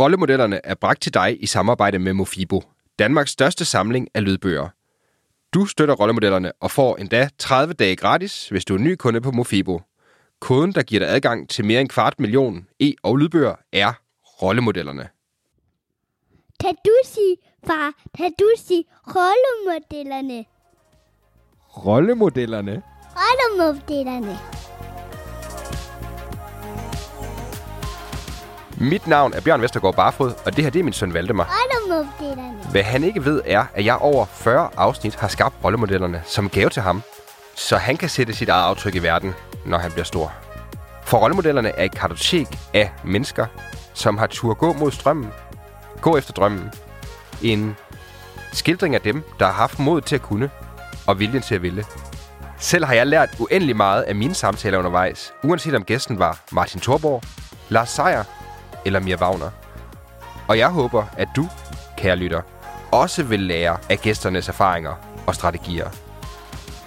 Rollemodellerne er bragt til dig i samarbejde med Mofibo, Danmarks største samling af lydbøger. Du støtter rollemodellerne og får endda 30 dage gratis, hvis du er ny kunde på Mofibo. Koden, der giver dig adgang til mere end kvart million e- og lydbøger, er rollemodellerne. Kan du sige, far, kan du sige rollemodellerne? Rollemodellerne? Rollemodellerne. Mit navn er Bjørn Vestergaard Barfod, og det her det er min søn Valdemar. Hvad han ikke ved er, at jeg over 40 afsnit har skabt rollemodellerne som gave til ham, så han kan sætte sit eget aftryk i verden, når han bliver stor. For rollemodellerne er et kartotek af mennesker, som har tur gå mod strømmen, gå efter drømmen. En skildring af dem, der har haft mod til at kunne, og viljen til at ville. Selv har jeg lært uendelig meget af mine samtaler undervejs, uanset om gæsten var Martin Thorborg, Lars Seier eller Mia Wagner. Og jeg håber, at du, kære lytter, også vil lære af gæsternes erfaringer og strategier.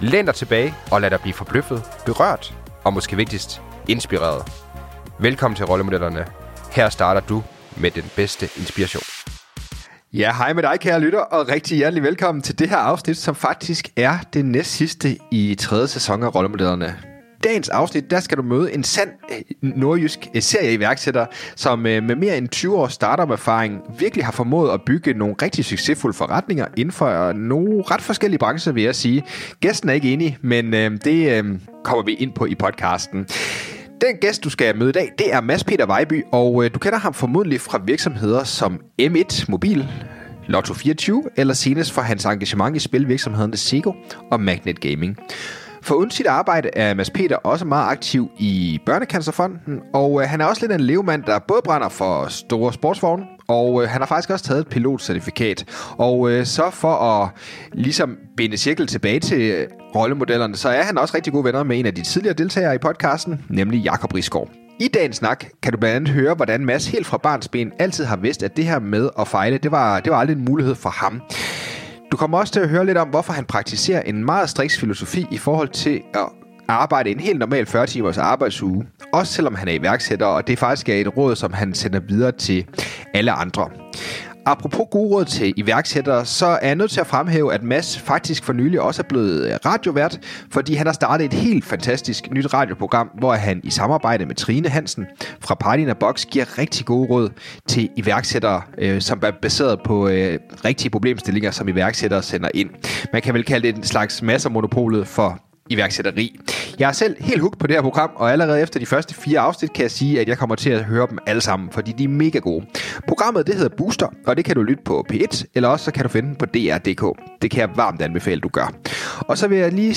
Læn dig tilbage og lad dig blive forbløffet, berørt og måske vigtigst, inspireret. Velkommen til Rollemodellerne. Her starter du med den bedste inspiration. Ja, hej med dig, kære lytter, og rigtig hjertelig velkommen til det her afsnit, som faktisk er det næst sidste i tredje sæson af Rollemodellerne. Dagens afsnit, der skal du møde en sand øh, nordjysk øh, serieiværksætter, som øh, med mere end 20 års startup-erfaring virkelig har formået at bygge nogle rigtig succesfulde forretninger inden for nogle ret forskellige brancher, vil jeg sige. Gæsten er ikke enig, men det kommer vi ind på i podcasten. Den gæst, du skal møde i dag, det er Mads Peter Vejby, og du kender ham formodentlig fra virksomheder som M1 Mobil, Lotto 24, eller senest fra hans engagement i spilvirksomhederne Sego og Magnet Gaming. For uden sit arbejde er Mads Peter også meget aktiv i Børnecancerfonden, og øh, han er også lidt en levemand, der både brænder for store sportsvogne, og øh, han har faktisk også taget et pilotcertifikat. Og øh, så for at ligesom binde cirkel tilbage til øh, rollemodellerne, så er han også rigtig gode venner med en af de tidligere deltagere i podcasten, nemlig Jakob Risgaard. I dagens snak kan du blandt andet høre, hvordan Mads helt fra barns ben altid har vidst, at det her med at fejle, det var, det var aldrig en mulighed for ham. Du kommer også til at høre lidt om, hvorfor han praktiserer en meget striks filosofi i forhold til at arbejde en helt normal 40 timers arbejdsuge. Også selvom han er iværksætter, og det faktisk er et råd, som han sender videre til alle andre. Apropos gode råd til iværksættere, så er jeg nødt til at fremhæve, at Mads faktisk for nylig også er blevet øh, radiovært, fordi han har startet et helt fantastisk nyt radioprogram, hvor han i samarbejde med Trine Hansen fra Party Box giver rigtig gode råd til iværksættere, øh, som er baseret på øh, rigtige problemstillinger, som iværksættere sender ind. Man kan vel kalde det en slags massermonopolet for iværksætteri. Jeg er selv helt hooked på det her program, og allerede efter de første fire afsnit kan jeg sige, at jeg kommer til at høre dem alle sammen, fordi de er mega gode. Programmet det hedder Booster, og det kan du lytte på P1, eller også så kan du finde den på DR.dk. Det kan jeg varmt anbefale, du gør. Og så vil jeg lige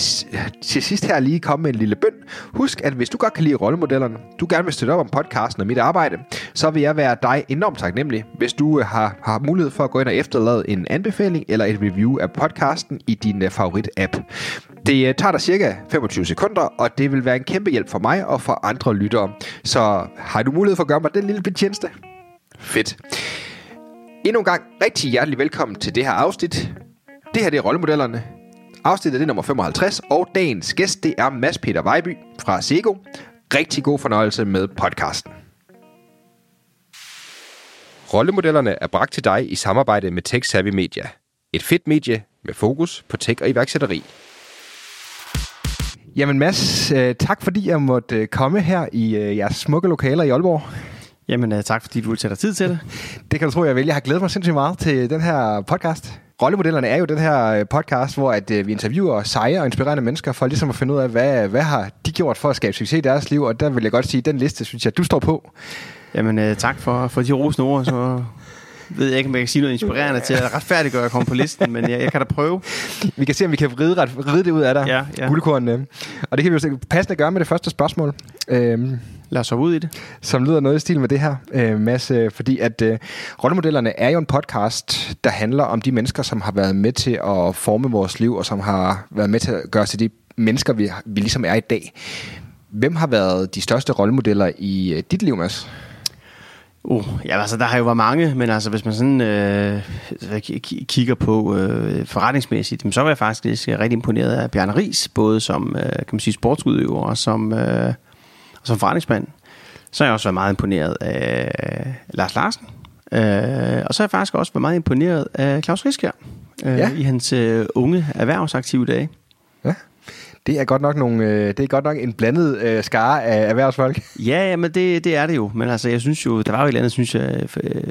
til sidst her lige komme med en lille bøn. Husk, at hvis du godt kan lide rollemodellerne, du gerne vil støtte op om podcasten og mit arbejde, så vil jeg være dig enormt taknemmelig, hvis du øh, har, har mulighed for at gå ind og efterlade en anbefaling eller et review af podcasten i din øh, favorit-app. Det øh, tager dig cirka 25 sekunder, og det vil være en kæmpe hjælp for mig og for andre lyttere. Så har du mulighed for at gøre mig den lille betjeneste? Fedt. Endnu en gang rigtig hjertelig velkommen til det her afsnit. Det her det er rollemodellerne. Afsnittet er nummer 55, og dagens gæst det er Mads Peter Vejby fra Sego. Rigtig god fornøjelse med podcasten. Rollemodellerne er bragt til dig i samarbejde med Tech Savvy Media. Et fedt medie med fokus på tech og iværksætteri. Jamen Mads, øh, tak fordi jeg måtte øh, komme her i øh, jeres smukke lokaler i Aalborg. Jamen tak fordi du vil tage dig tid til det. Det kan du tro, jeg vil. Jeg har glædet mig sindssygt meget til den her podcast. Rollemodellerne er jo den her podcast, hvor at, vi interviewer seje og inspirerende mennesker for ligesom at finde ud af, hvad, hvad har de gjort for at skabe succes i deres liv. Og der vil jeg godt sige, at den liste, synes jeg, du står på. Jamen tak for, for de rosende ord. Så ved jeg ikke, om jeg kan sige noget inspirerende til at retfærdiggøre at komme på listen, men jeg, jeg kan da prøve. Vi kan se, om vi kan vride, ret, vride det ud af dig, ja, ja. guldkornene. Og det kan vi jo passende gøre med det første spørgsmål. Øhm, Lad os ud i det. Som lyder noget i stil med det her, øh, Mads, øh, fordi at øh, Rollemodellerne er jo en podcast, der handler om de mennesker, som har været med til at forme vores liv, og som har været med til at gøre til de mennesker, vi, vi ligesom er i dag. Hvem har været de største rollemodeller i øh, dit liv, Mads? Uh, ja, altså der har jo været mange, men altså hvis man sådan øh, kigger på øh, forretningsmæssigt, så var jeg faktisk rigtig imponeret af Bjarne Ries, både som øh, kan man sige, sportsudøver og som, øh, og som forretningsmand. Så har jeg også været meget imponeret af Lars Larsen, Øh, og så har jeg faktisk også været meget imponeret af Claus Riskær øh, Ja. i hans øh, unge erhvervsaktive dage. Det er godt nok, nogle, øh, det er godt nok en blandet øh, skare af erhvervsfolk. Ja, ja, men det, det er det jo. Men altså, jeg synes jo, der var jo et eller andet, synes jeg, øh,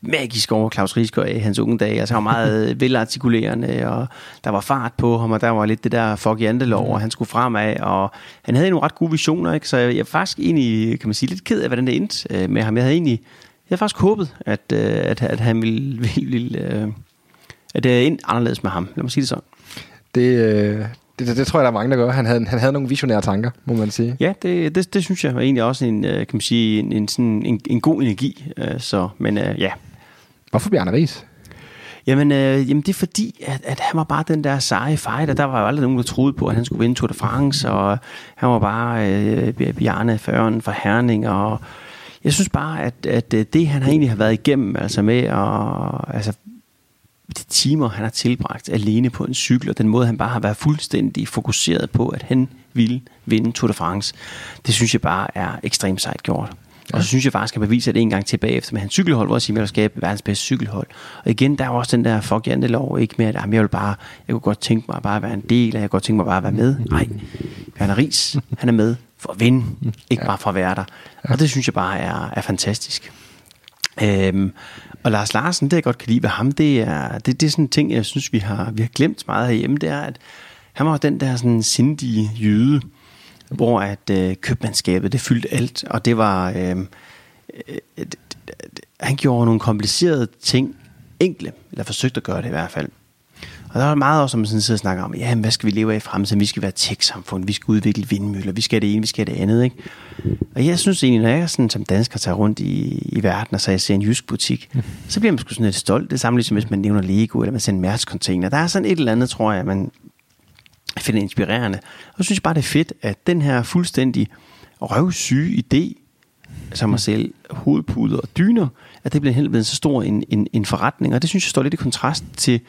magisk over Claus Rieskær i hans unge dage. Altså, han var meget velartikulerende, og der var fart på ham, og der var lidt det der fuck jantelov, og han skulle fremad, og han havde nogle ret gode visioner, ikke? Så jeg er faktisk egentlig, kan man sige, lidt ked af, hvordan det endte med ham. Jeg havde egentlig, jeg havde faktisk håbet, at, at, at han ville, ville, ville at det endte anderledes med ham. Lad mig sige det sådan. Det, det, det, det tror jeg, der er mange, der gør. Han havde, han havde nogle visionære tanker, må man sige. Ja, det, det, det synes jeg var egentlig også en, øh, kan man sige, en, en, sådan, en, en god energi. øh, Så, men øh, ja, Hvorfor Bjarne Ries? Jamen, øh, jamen det er fordi, at, at han var bare den der seje fighter. Der var jo aldrig nogen, der troede på, at han skulle vinde Tour de France, og han var bare øh, Bjarne Føren fra Herning, og jeg synes bare, at, at det, han har egentlig har været igennem, altså med at, altså, de timer, han har tilbragt alene på en cykel, og den måde, han bare har været fuldstændig fokuseret på, at han ville vinde Tour de France, det synes jeg bare er ekstremt sejt gjort. Og så synes jeg faktisk, at han beviser det en gang tilbage efter med hans cykelhold, hvor jeg siger, at jeg vil skabe verdens bedste cykelhold. Og igen, der er også den der fuck jantelov, ikke med, at jamen, jeg vil bare, jeg kunne godt tænke mig bare at være en del, og jeg kunne godt tænke mig bare at være med. Nej, Werner Ries, han er med for at vinde, ikke bare for at være der. Og det synes jeg bare er, er fantastisk. Øhm, og Lars Larsen, det jeg godt kan lide ved ham, det er, det, det er sådan en ting, jeg synes, vi har, vi har glemt meget herhjemme, det er, at han var den der sådan sindige jyde, hvor at øh, købmandskabet, det fyldte alt, og det var, øh, øh, det- han gjorde nogle komplicerede ting enkle, eller forsøgte at gøre det i hvert fald. Og der var meget også, som man sådan sidder og snakker om, ja, hvad skal vi leve af i fremtiden? Vi skal være tech-samfund, vi skal udvikle vindmøller, vi skal det ene, vi skal det andet, ikke? Og jeg synes egentlig, når jeg sådan, som dansker tager rundt i, i verden, og så jeg ser en jysk butik, så bliver man sgu sådan lidt stolt. Det er samme ligesom, hvis man nævner Lego, eller man ser en Mærsk-container. Der er sådan et eller andet, tror jeg, man finder inspirerende. Og så synes jeg bare, det er fedt, at den her fuldstændig røvsyge idé, som at sælge hovedpuder og dyner, at det bliver helt blevet så stor en, en, en forretning. Og det synes jeg står lidt i kontrast til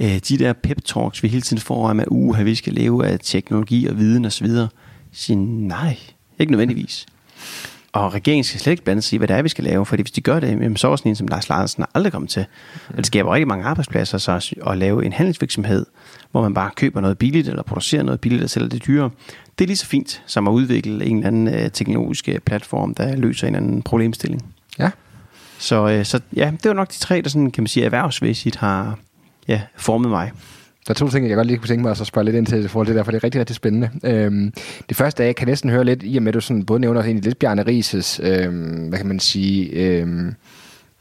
øh, de der pep talks, vi hele tiden får om, at uh, vi skal leve af teknologi og viden osv. Sige, nej, ikke nødvendigvis. Og regeringen skal slet ikke blande sig i, hvad det er, vi skal lave, fordi hvis de gør det, jamen, så er sådan en som Lars Larsen aldrig kommet til. Og det skaber rigtig mange arbejdspladser så at lave en handelsvirksomhed, hvor man bare køber noget billigt, eller producerer noget billigt og sælger det dyre. Det er lige så fint, som at udvikle en eller anden øh, teknologisk øh, platform, der løser en eller anden problemstilling. Ja. Så, øh, så ja, det var nok de tre, der sådan, kan man sige, erhvervsmæssigt har ja, formet mig. Der er to ting, jeg godt lige kunne tænke mig at så spørge lidt ind til i forhold til det der, for det er rigtig, rigtig spændende. Øhm, det første er, jeg kan næsten høre lidt, i og med at du sådan både nævner egentlig lidt Bjarne Rises, øhm, hvad kan man sige, øhm,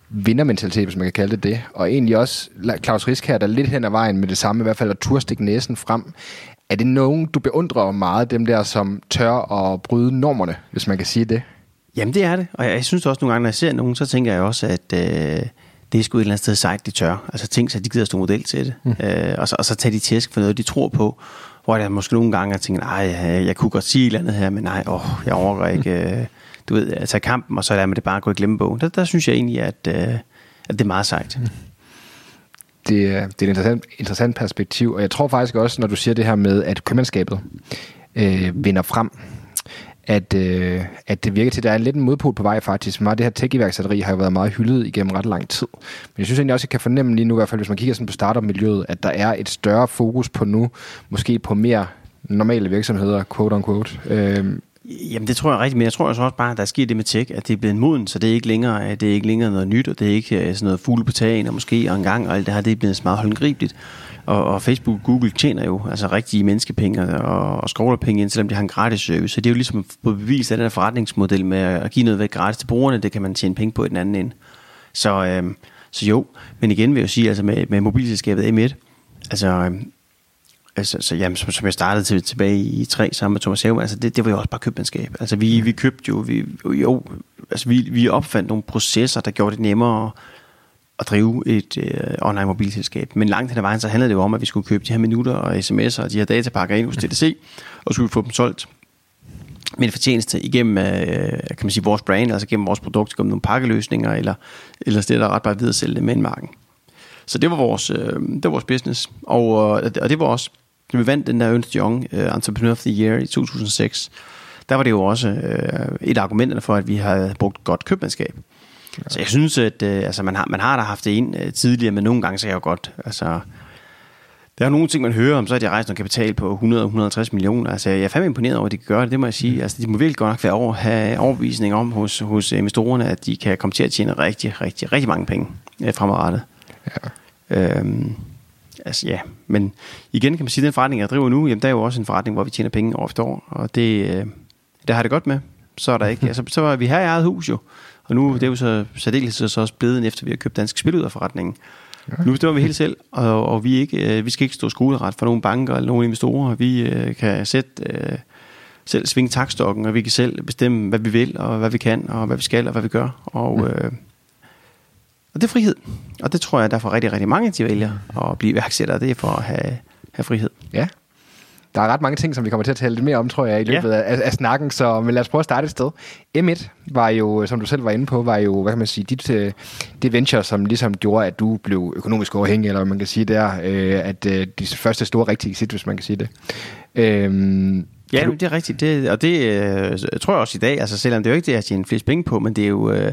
vindermentalitet, hvis man kan kalde det det, og egentlig også La- Claus Risk her, der er lidt hen ad vejen med det samme, i hvert fald at turde stikke næsen frem. Er det nogen, du beundrer meget, dem der, som tør at bryde normerne, hvis man kan sige det? Jamen det er det, og jeg, jeg synes også nogle gange, når jeg ser nogen, så tænker jeg også, at øh, det er sgu et eller andet sted sejt, de tør. Altså tænk sig, at de gider stå model til det, mm. øh, og, så, og så tage de tæsk for noget, de tror på, hvor jeg måske nogle gange har tænkt, nej, jeg, jeg kunne godt sige et eller andet her, men nej, åh, jeg overgår ikke, øh, du ved, at tage kampen, og så lader man det bare gå i glemmebogen. Der, der synes jeg egentlig, at, øh, at det er meget sejt. Mm. det, er- det er et interessant, interessant perspektiv, og jeg tror faktisk også, når du siger det her med, at købmandskabet øh, vinder frem, at, øh, at det virker til, at der er en lidt en modpol på vej faktisk. Meget af det her tech-iværksætteri har jo været meget hyldet igennem ret lang tid. Men jeg synes egentlig også, at jeg kan fornemme lige nu, i hvert fald hvis man kigger sådan på startup-miljøet, at der er et større fokus på nu, måske på mere normale virksomheder, quote on quote. Øh, Jamen det tror jeg rigtigt, men jeg tror også bare, at der sker det med tech, at det er blevet moden, så det er ikke længere, øh, det er ikke længere noget nyt, og det er ikke øh, sådan noget fugle på tagen, og måske og en gang, og alt det her, det er blevet så meget håndgribeligt. Og, og Facebook og Google tjener jo altså rigtige menneskepenge og, og skovler penge ind, selvom de har en gratis service. Så det er jo ligesom på bevis af den her forretningsmodel med at give noget væk gratis til brugerne, det kan man tjene penge på i den anden ende. Så, øh, så jo, men igen vil jeg jo sige, altså med, med mobilselskabet M1, altså øh, Altså, så, jamen, som, som jeg startede til, tilbage i 3 sammen med Thomas Havemann, altså det, det var jo også bare købmandskab. Altså vi, vi købte jo, vi, jo, altså vi, vi opfandt nogle processer, der gjorde det nemmere at drive et øh, online mobilselskab. Men langt hen ad vejen, så handlede det jo om, at vi skulle købe de her minutter og sms'er og de her datapakker ind hos TDC, og skulle få dem solgt med fortjeneste igennem øh, kan man sige, vores brand, altså gennem vores produkt, gennem nogle pakkeløsninger, eller, eller det, der ret bare videre at sælge det med en marken. Så det var vores, øh, det var vores business. Og, øh, og det var også, da vi vandt den der Ernst Young øh, Entrepreneur of the Year i 2006, der var det jo også øh, et af argumenterne for, at vi havde brugt godt købmandskab. Så jeg synes, at øh, altså, man, har, man har da haft det ind øh, tidligere, men nogle gange så er jeg jo godt. Altså, der er nogle ting, man hører om, så er de rejst noget kapital på 100-150 millioner. Altså, jeg er fandme imponeret over, at de kan gøre det, det må jeg sige. Altså, de må virkelig godt nok være over, have overbevisning om hos, hos investorerne, at de kan komme til at tjene rigtig, rigtig, rigtig mange penge øh, fremadrettet. Ja. Øhm, altså, ja. Men igen kan man sige, at den forretning, jeg driver nu, jamen, der er jo også en forretning, hvor vi tjener penge år efter år, og det, øh, det har det godt med. Så er der ikke. Altså, så var vi her i eget hus jo. Og nu det er jo så særdeles så også blevet, efter vi har købt Dansk Spil ud af forretningen. Ja. Nu bestemmer vi helt selv, og, og vi, ikke, øh, vi skal ikke stå skoleret for nogle banker eller nogle investorer. Vi øh, kan sætte, øh, selv svinge takstokken, og vi kan selv bestemme, hvad vi vil, og hvad vi kan, og hvad vi skal, og hvad vi gør. Og, øh, og det er frihed. Og det tror jeg, der for rigtig, rigtig mange, de vælger at blive iværksættere. Det er for at have, have frihed. Ja, der er ret mange ting, som vi kommer til at tale lidt mere om, tror jeg, i løbet ja. af, af snakken, så men lad os prøve at starte et sted. M1 var jo, som du selv var inde på, var jo, hvad kan man sige, dit, uh, det venture, som ligesom gjorde, at du blev økonomisk overhængig, eller man kan sige der, uh, at uh, de første store rigtige exit, hvis man kan sige det. Uh, Ja, du... det er rigtigt. Det, og det øh, tror jeg også i dag, altså selvom det er jo ikke det, jeg tjener flest penge på, men det er jo... Øh,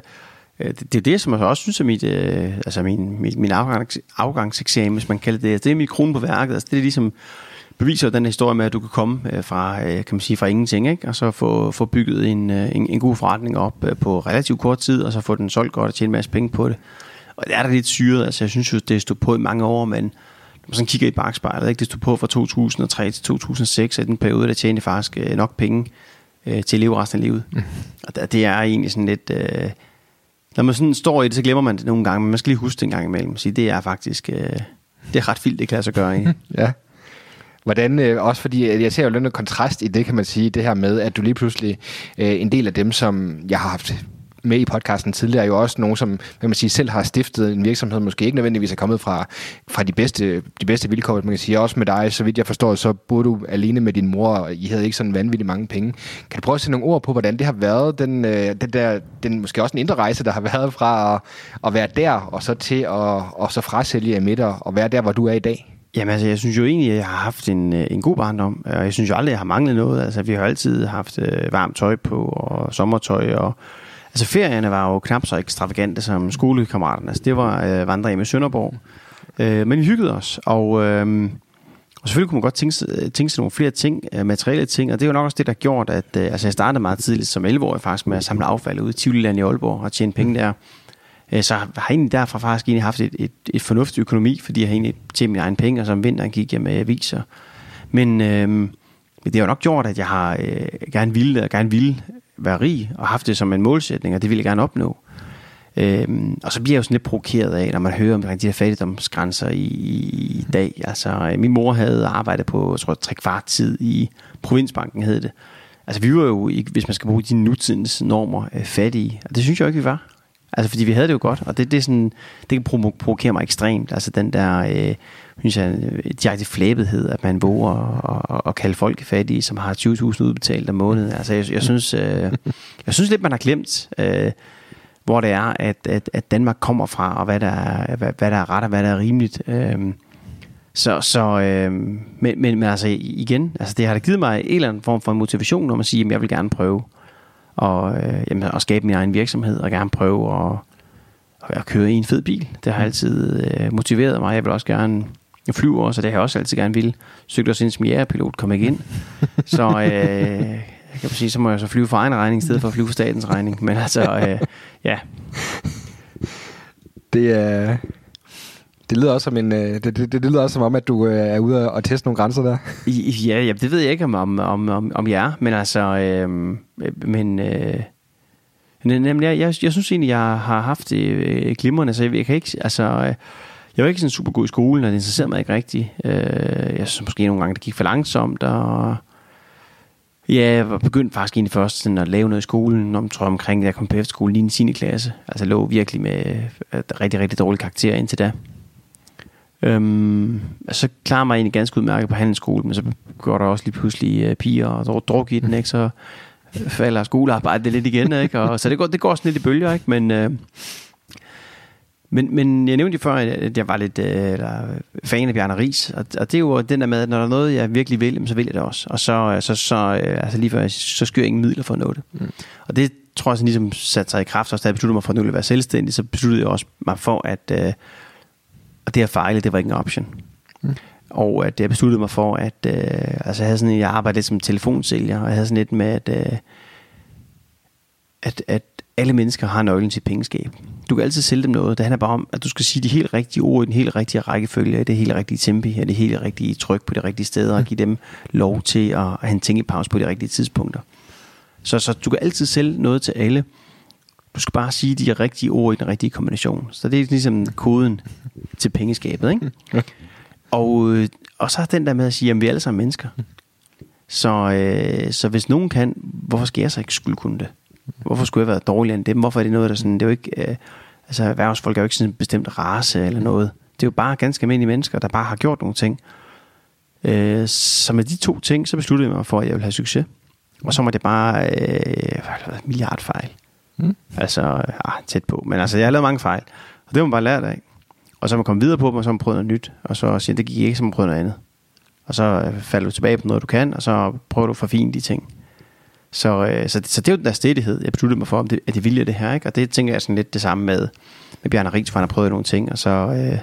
det, det er det, som jeg også synes er mit, øh, altså min, min, min afgangs, afgangseksamen, hvis man kalder det. Det er mit krone på værket. Altså, det er ligesom beviser den historie med, at du kan komme øh, fra, øh, kan man sige, fra ingenting, ikke? og så få, få bygget en, øh, en, en god forretning op på relativt kort tid, og så få den solgt godt og tjene en masse penge på det. Og det er da lidt syret, altså jeg synes jo, det stod på i mange år, men når man sådan kigger i bagspejlet, ikke? det stod på fra 2003 til 2006, at den periode, der tjente faktisk nok penge øh, til at leve resten af livet. Mm. Og det, det er egentlig sådan lidt... Øh, når man sådan står i det, så glemmer man det nogle gange, men man skal lige huske det en gang imellem. Så det er faktisk... Øh, det er ret vildt, det kan lade sig gøre. Ikke? ja. Hvordan, øh, også fordi jeg ser jo lidt kontrast i det, kan man sige, det her med, at du lige pludselig, øh, en del af dem, som jeg har haft med i podcasten tidligere, er jo også nogen, som kan man sige, selv har stiftet en virksomhed, måske ikke nødvendigvis er kommet fra, fra de, bedste, de bedste vilkår. Man kan sige også med dig, så vidt jeg forstår, så boede du alene med din mor, og I havde ikke sådan vanvittigt mange penge. Kan du prøve at sætte nogle ord på, hvordan det har været, den, øh, den, der, den måske også en indre rejse, der har været fra at, at være der, og så til at og så frasælge midter, og være der, hvor du er i dag? Jamen altså, jeg synes jo egentlig, at jeg har haft en, øh, en god barndom, og jeg synes jo aldrig, at jeg har manglet noget. Altså, vi har altid haft øh, varmt tøj på, og sommertøj, og altså ferierne var jo knap så ekstravagante som skolekammeraterne. Altså, det var øh, vandring med Sønderborg. Øh, men vi hyggede os, og, øh, og selvfølgelig kunne man godt tænke, tænke sig nogle flere ting, øh, materielle ting, og det er jo nok også det, der har gjort, at øh, altså, jeg startede meget tidligt som 11-årig faktisk med at samle affald ude i Tivoli i Aalborg og tjene penge der. Øh, Øh, så har jeg egentlig derfor faktisk egentlig haft et, et, et fornuftigt økonomi, fordi jeg har egentlig tjent mine egne penge, og så om vinteren gik jeg med aviser. Men øh, det har jo nok gjort, at jeg har øh, gerne ville, og gerne ville være rig, og haft det som en målsætning, og det ville jeg gerne opnå. Øhm, og så bliver jeg jo sådan lidt provokeret af, når man hører om de her fattigdomsgrænser i, i dag. Altså, øh, min mor havde arbejdet på, jeg tror, tre kvart tid i provinsbanken, hed det. Altså, vi var jo, hvis man skal bruge de nutidens normer, øh, fattige. Og det synes jeg ikke, vi var. Altså, fordi vi havde det jo godt, og det, det, er sådan, det kan provokere mig ekstremt. Altså, den der, øh, synes jeg, direkte flæbethed, at man våger at, at kalde folk fattige, som har 20.000 udbetalt om måneden. Altså, jeg, jeg, synes, øh, jeg synes lidt, man har glemt, øh, hvor det er, at, at, at Danmark kommer fra, og hvad der, er, hvad, hvad der er ret og hvad der er rimeligt. Øh, så, så øh, men, men, men altså igen, altså det har da givet mig en eller anden form for motivation, når man siger, at jeg vil gerne prøve og, øh, jamen, at skabe min egen virksomhed og gerne prøve at, at køre i en fed bil. Det har altid øh, motiveret mig. Jeg vil også gerne jeg flyver også, og det har jeg også altid gerne ville. Søgte også ind som jægerpilot, kom ikke ind. Så øh, jeg kan sige, så må jeg så flyve for egen regning, i stedet for at flyve for statens regning. Men altså, øh, ja. Det er... Det lyder også som en, øh, det, det, det lyder også som om, at du øh, er ude og teste nogle grænser der. Ja, ja det ved jeg ikke om, om, om, om, om jeg er, men altså, øh, men, øh, nemlig, jeg, jeg, jeg synes egentlig, jeg har haft det øh, glimrende, så jeg, jeg kan ikke, altså, øh, jeg var ikke sådan super god i skolen, og det interesserede mig ikke rigtigt. Øh, jeg synes måske nogle gange, det gik for langsomt, og ja, jeg var begyndt faktisk egentlig først sådan at lave noget i skolen, om, tror jeg omkring, da jeg kom på efterskole, lige i 10. klasse. Altså jeg lå virkelig med øh, rigtig, rigtig dårlige karakterer indtil da. Øhm, så klarer mig egentlig ganske udmærket på handelsskolen, men så går der også lige pludselig uh, piger og druk i den, ikke? så falder skolearbejdet lidt igen, ikke? Og, så det går, det går sådan lidt i bølger, ikke? Men, øh, men, men jeg nævnte jo før, at jeg var lidt øh, eller, fan af Bjarne Ries, og, og det er jo den der med, at når der er noget, jeg virkelig vil, så vil jeg det også. Og så, så, så øh, altså lige før, så skyr jeg ingen midler for at nå det. Mm. Og det, tror jeg sådan ligesom satte sig i kraft, også da jeg besluttede mig for, at nu ville være selvstændig, så besluttede jeg også mig for, at, øh, at det at fejle, det var ikke en option. Mm. Og at jeg besluttede mig for, at øh, altså jeg, havde sådan, jeg arbejdede lidt som telefonsælger, og jeg havde sådan lidt med, at, øh, at, at alle mennesker har nøglen til pengeskab. Du kan altid sælge dem noget. Det handler bare om, at du skal sige de helt rigtige ord i den helt rigtige rækkefølge, i det helt rigtige tempi, i det helt rigtige tryk på de rigtige steder, og give dem lov til at, at have en tænkepause på de rigtige tidspunkter. Så, så du kan altid sælge noget til alle. Du skal bare sige de rigtige ord i den rigtige kombination. Så det er ligesom koden til pengeskabet. Ikke? Og, øh, og så er den der med at sige, at vi er alle sammen mennesker. Så, øh, så hvis nogen kan, hvorfor skal jeg så ikke skulle kunne det? Hvorfor skulle jeg være dårligere end dem? Hvorfor er det noget, der sådan, det er jo ikke, øh, altså erhvervsfolk er jo ikke sådan en bestemt race eller noget. Det er jo bare ganske almindelige mennesker, der bare har gjort nogle ting. Øh, så med de to ting, så besluttede jeg mig for, at jeg ville have succes. Og så var det bare øh, milliardfejl. Mm. Altså, ah, tæt på. Men altså, jeg har lavet mange fejl. Og det har man bare lært af. Og så man kommet videre på dem, og så man prøvet noget nyt. Og så siger det gik ikke, som man prøvede noget andet. Og så øh, falder du tilbage på noget, du kan, og så prøver du at forfine de ting. Så, øh, så, så det er jo den der stedighed, jeg besluttede mig for, om det, at det vilje det her. Ikke? Og det tænker jeg sådan lidt det samme med, med Bjarne Ries, for han har prøvet nogle ting, og så, øh,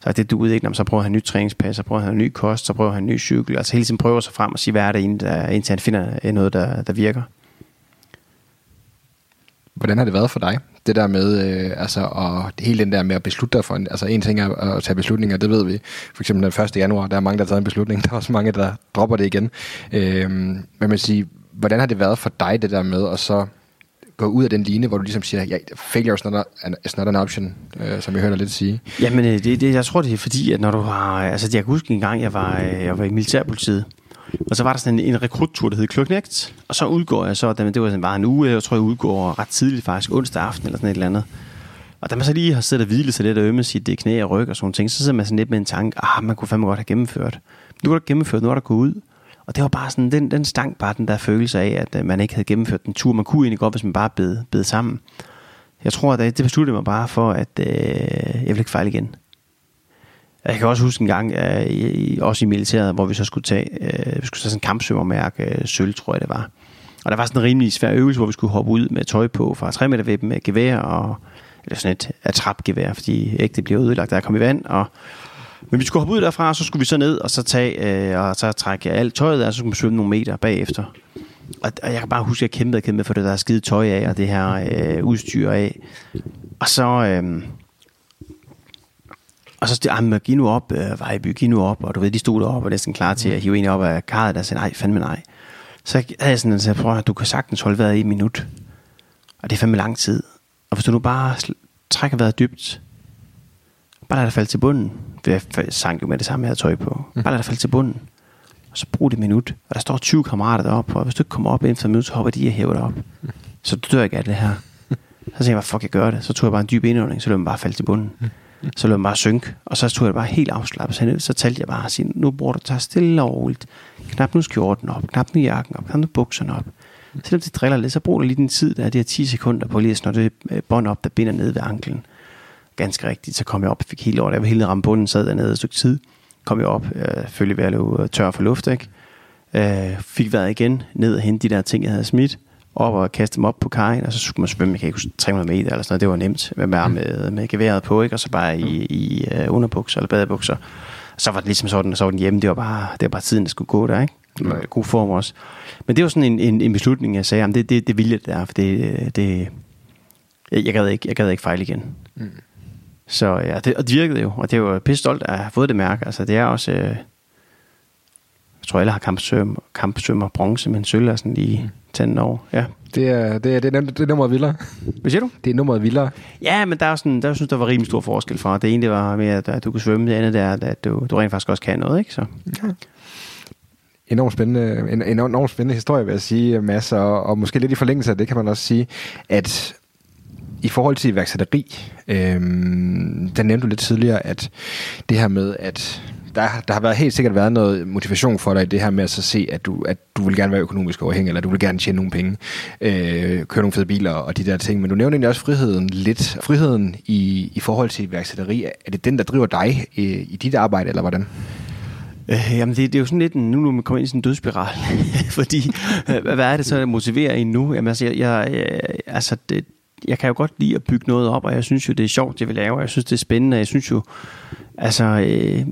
så det duede ikke, når så prøver han en ny træningspas, så prøver han en ny kost, så prøver han en ny cykel, altså hele tiden prøver sig frem og sige, hvad er det der, indtil han finder øh, noget, der, der virker. Hvordan har det været for dig? Det der med, øh, altså, og hele den der med at beslutte dig for en, altså en ting er at tage beslutninger, det ved vi. For eksempel den 1. januar, der er mange, der har taget en beslutning, der er også mange, der dropper det igen. Øh, hvad man siger, hvordan har det været for dig, det der med at så gå ud af den line, hvor du ligesom siger, ja, failure is not, a, is not an option, øh, som jeg hørte lidt sige? Jamen, øh, det, det, jeg tror, det er fordi, at når du har... Altså, jeg kan huske en gang, jeg var, øh, jeg var i militærpolitiet, og så var der sådan en, en rekruttur, der hed Kløknægt, og så udgår jeg så, det var sådan bare en uge, jeg tror, jeg udgår ret tidligt faktisk, onsdag aften eller sådan et eller andet. Og da man så lige har siddet og hvilet sig lidt og ømme sit knæ og ryg og sådan ting, så sidder man sådan lidt med en tanke, ah, man kunne fandme godt have gennemført. Nu er der gennemført, nu er der gået ud. Og det var bare sådan, den, den stank bare den der følelse af, at øh, man ikke havde gennemført den tur. Man kunne egentlig godt, hvis man bare bed, bed sammen. Jeg tror, at det, det besluttede mig bare for, at øh, jeg ville ikke fejle igen. Jeg kan også huske en gang, øh, i, også i militæret, hvor vi så skulle tage, øh, vi skulle tage sådan en kampsømmermærke, øh, sølv tror jeg det var. Og der var sådan en rimelig svær øvelse, hvor vi skulle hoppe ud med tøj på fra 3 meter ved med gevær, og, eller sådan et atrapgevær, fordi ægte blev ødelagt, der kom i vand, og men vi skulle hoppe ud derfra, og så skulle vi så ned og så tage øh, og så trække alt tøjet af, og så skulle vi svømme nogle meter bagefter. Og, og jeg kan bare huske, at jeg kæmpede og kæmpede for det der skide tøj af, og det her øh, udstyr af. Og så... Øh, og så stod jeg, giv nu op, øh, Vejby, giv nu op. Og du ved, de stod deroppe og næsten klar til at hive en op af karret, der sagde, nej, fandme nej. Så havde jeg sådan, at prøv at du kan sagtens holde vejret i et minut. Og det er fandme lang tid. Og hvis du nu bare trækker vejret dybt, bare lad det falde til bunden. Jeg sank jo med det samme, jeg havde tøj på. Mm. Bare lad det falde til bunden. Og så brug det minut. Og der står 20 kammerater deroppe, og hvis du ikke kommer op inden for en minut, så hopper de og hæver dig op. Mm. Så du dør ikke af det her. Så tænkte jeg, hvad fuck jeg gør det? Så tog jeg bare en dyb indånding, så løb jeg bare falde til bunden. Så lød jeg bare synke, og så stod jeg bare helt afslappet. Så, så talte jeg bare og sagde, nu bruger du tage stille og roligt. Knap nu skjorten op, knap nu jakken op, knap nu bukserne op. Selvom det driller lidt, så bruger du lige den tid, der er de her 10 sekunder på lige at snå det øh, bånd op, der binder ned ved anklen ganske rigtigt, så kom jeg op og fik helt over. Jeg var helt ramme bunden, sad dernede et stykke tid. Kom jeg op, øh, følge ved at løbe øh, tør for luft, ikke? Øh, fik været igen ned og hente de der ting, jeg havde smidt op og kaste dem op på kajen, og så skulle man svømme, jeg kan ikke huske, 300 meter eller sådan noget. Det var nemt med, med, mm. med, med geværet på, ikke? og så bare i, i uh, underbukser eller badebukser. Så var det ligesom sådan, så var den hjemme, det var bare, det var bare tiden, der skulle gå der, ikke? Mm. God form også. Men det var sådan en, en, en beslutning, jeg sagde, jamen det, det, det ville jeg der, for det, det, jeg, jeg, gad ikke, jeg gad ikke fejle igen. Mm. Så ja, det, og det virkede jo, og det er jo pisse stolt at have fået det mærke. Altså det er også, øh, jeg tror alle har kampsøm, kampsømmer bronze, men sølv er sådan lige mm. Tændt over. Ja. Det er, det er, det er, det er nummeret vildere. Hvad siger du? Det er nummeret vildere. Ja, men der er sådan, der synes der var rimelig stor forskel fra. Det ene det var med, at du kunne svømme, det andet der, at du, du rent faktisk også kan noget, ikke? Så. Ja. Enormt spændende, en, en enormt spændende historie, vil jeg sige, Mads, og, og måske lidt i forlængelse af det kan man også sige, at i forhold til iværksætteri, øhm, der nævnte du lidt tidligere, at det her med, at der, der har været helt sikkert været noget motivation for dig i det her med at så se, at du, at du vil gerne være økonomisk overhængig, eller du vil gerne tjene nogle penge, øh, køre nogle fede biler og de der ting. Men du nævner egentlig også friheden lidt. Friheden i, i forhold til iværksætteri, er det den, der driver dig i, i dit arbejde, eller hvordan? Øh, jamen, det, det er jo sådan lidt, en, nu nu man kommer ind i sådan en dødsspiral. Fordi, øh, hvad er det så, der motiverer en nu? Jamen, altså, jeg, jeg, altså det, jeg kan jo godt lide at bygge noget op, og jeg synes jo, det er sjovt, det vi laver. Jeg synes, det er spændende. Jeg synes jo, altså... Øh,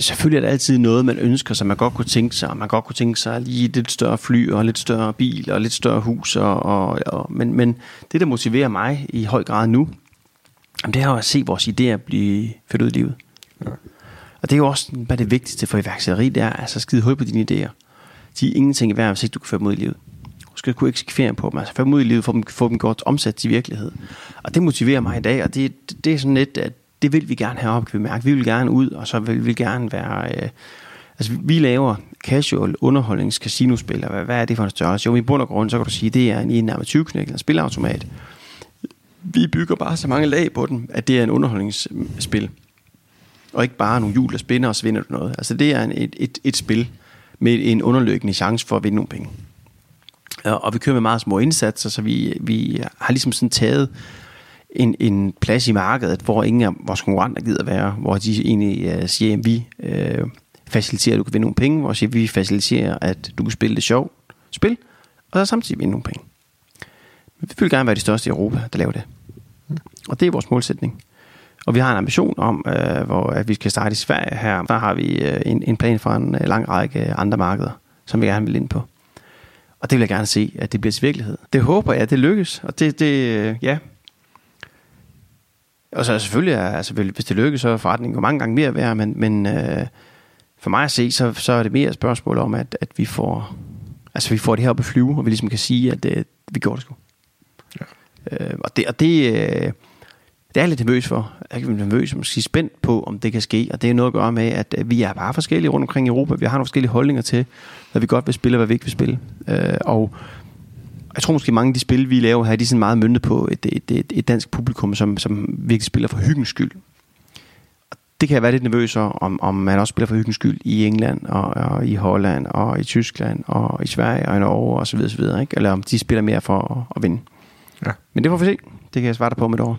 selvfølgelig er der altid noget, man ønsker sig, man godt kunne tænke sig, man godt kunne tænke sig lige et lidt større fly, og lidt større bil, og lidt større hus, og, og, og, men, men det, der motiverer mig i høj grad nu, det er jo at se vores idéer blive ført ud i livet. Ja. Og det er jo også hvad det vigtigste for iværksætteri, det er altså skide hul på dine idéer. De er ingenting værd, hvis ikke du kan føre dem ud i livet. Skal kunne eksekvere på dem, altså få dem ud i livet, få dem, få dem godt omsat til virkelighed. Og det motiverer mig i dag, og det, det er sådan lidt, at det vil vi gerne have op, kan vi mærke. Vi vil gerne ud, og så vil vi gerne være... Øh, altså, vi laver casual underholdningskasinospil, og hvad, hvad er det for en størrelse? Jo, i bund og grund, så kan du sige, det er en en 21 knæk en spilautomat. Vi bygger bare så mange lag på den, at det er en underholdningsspil. Og ikke bare nogle hjul, der spænder, og så vinder du noget. Altså, det er en, et, et, et spil med en underliggende chance for at vinde nogle penge. Øh, og vi kører med meget små indsatser, så vi, vi har ligesom sådan taget en, en plads i markedet, hvor ingen af vores konkurrenter gider være, hvor de egentlig uh, siger, at vi uh, faciliterer, at du kan vinde nogle penge, hvor siger, vi faciliterer, at du kan spille det sjovt spil, og så samtidig vinde nogle penge. Men vi vil gerne være de største i Europa, der laver det. Og det er vores målsætning. Og vi har en ambition om, øh, hvor at vi skal starte i Sverige her. Der har vi øh, en, en plan for en øh, lang række andre markeder, som vi gerne vil ind på. Og det vil jeg gerne se, at det bliver til virkelighed. Det håber jeg, at det lykkes. Og det, det ja, og så selvfølgelig, er, altså, hvis det lykkes, så er forretningen jo mange gange mere værd, men, men øh, for mig at se, så, så er det mere et spørgsmål om, at, at vi får altså vi får det her op at flyve, og vi ligesom kan sige, at øh, vi gjorde det sgu. Ja. Øh, og det, og det, øh, det er jeg lidt nervøs for. Jeg er nervøs, måske spændt på, om det kan ske, og det er noget at gøre med, at vi er bare forskellige rundt omkring i Europa. Vi har nogle forskellige holdninger til, hvad vi godt vil spille, og hvad vi ikke vil spille. Øh, og jeg tror måske mange af de spil, vi laver her, de er sådan meget myndet på et, et, et, et dansk publikum, som, som virkelig spiller for hyggens skyld. Og det kan jeg være lidt nervøs om, om man også spiller for hyggens skyld i England, og, og i Holland, og i Tyskland, og i Sverige, og i Norge, og så videre, så videre ikke? Eller om de spiller mere for at, at vinde. Ja. Men det får vi se. Det kan jeg svare dig på med et år.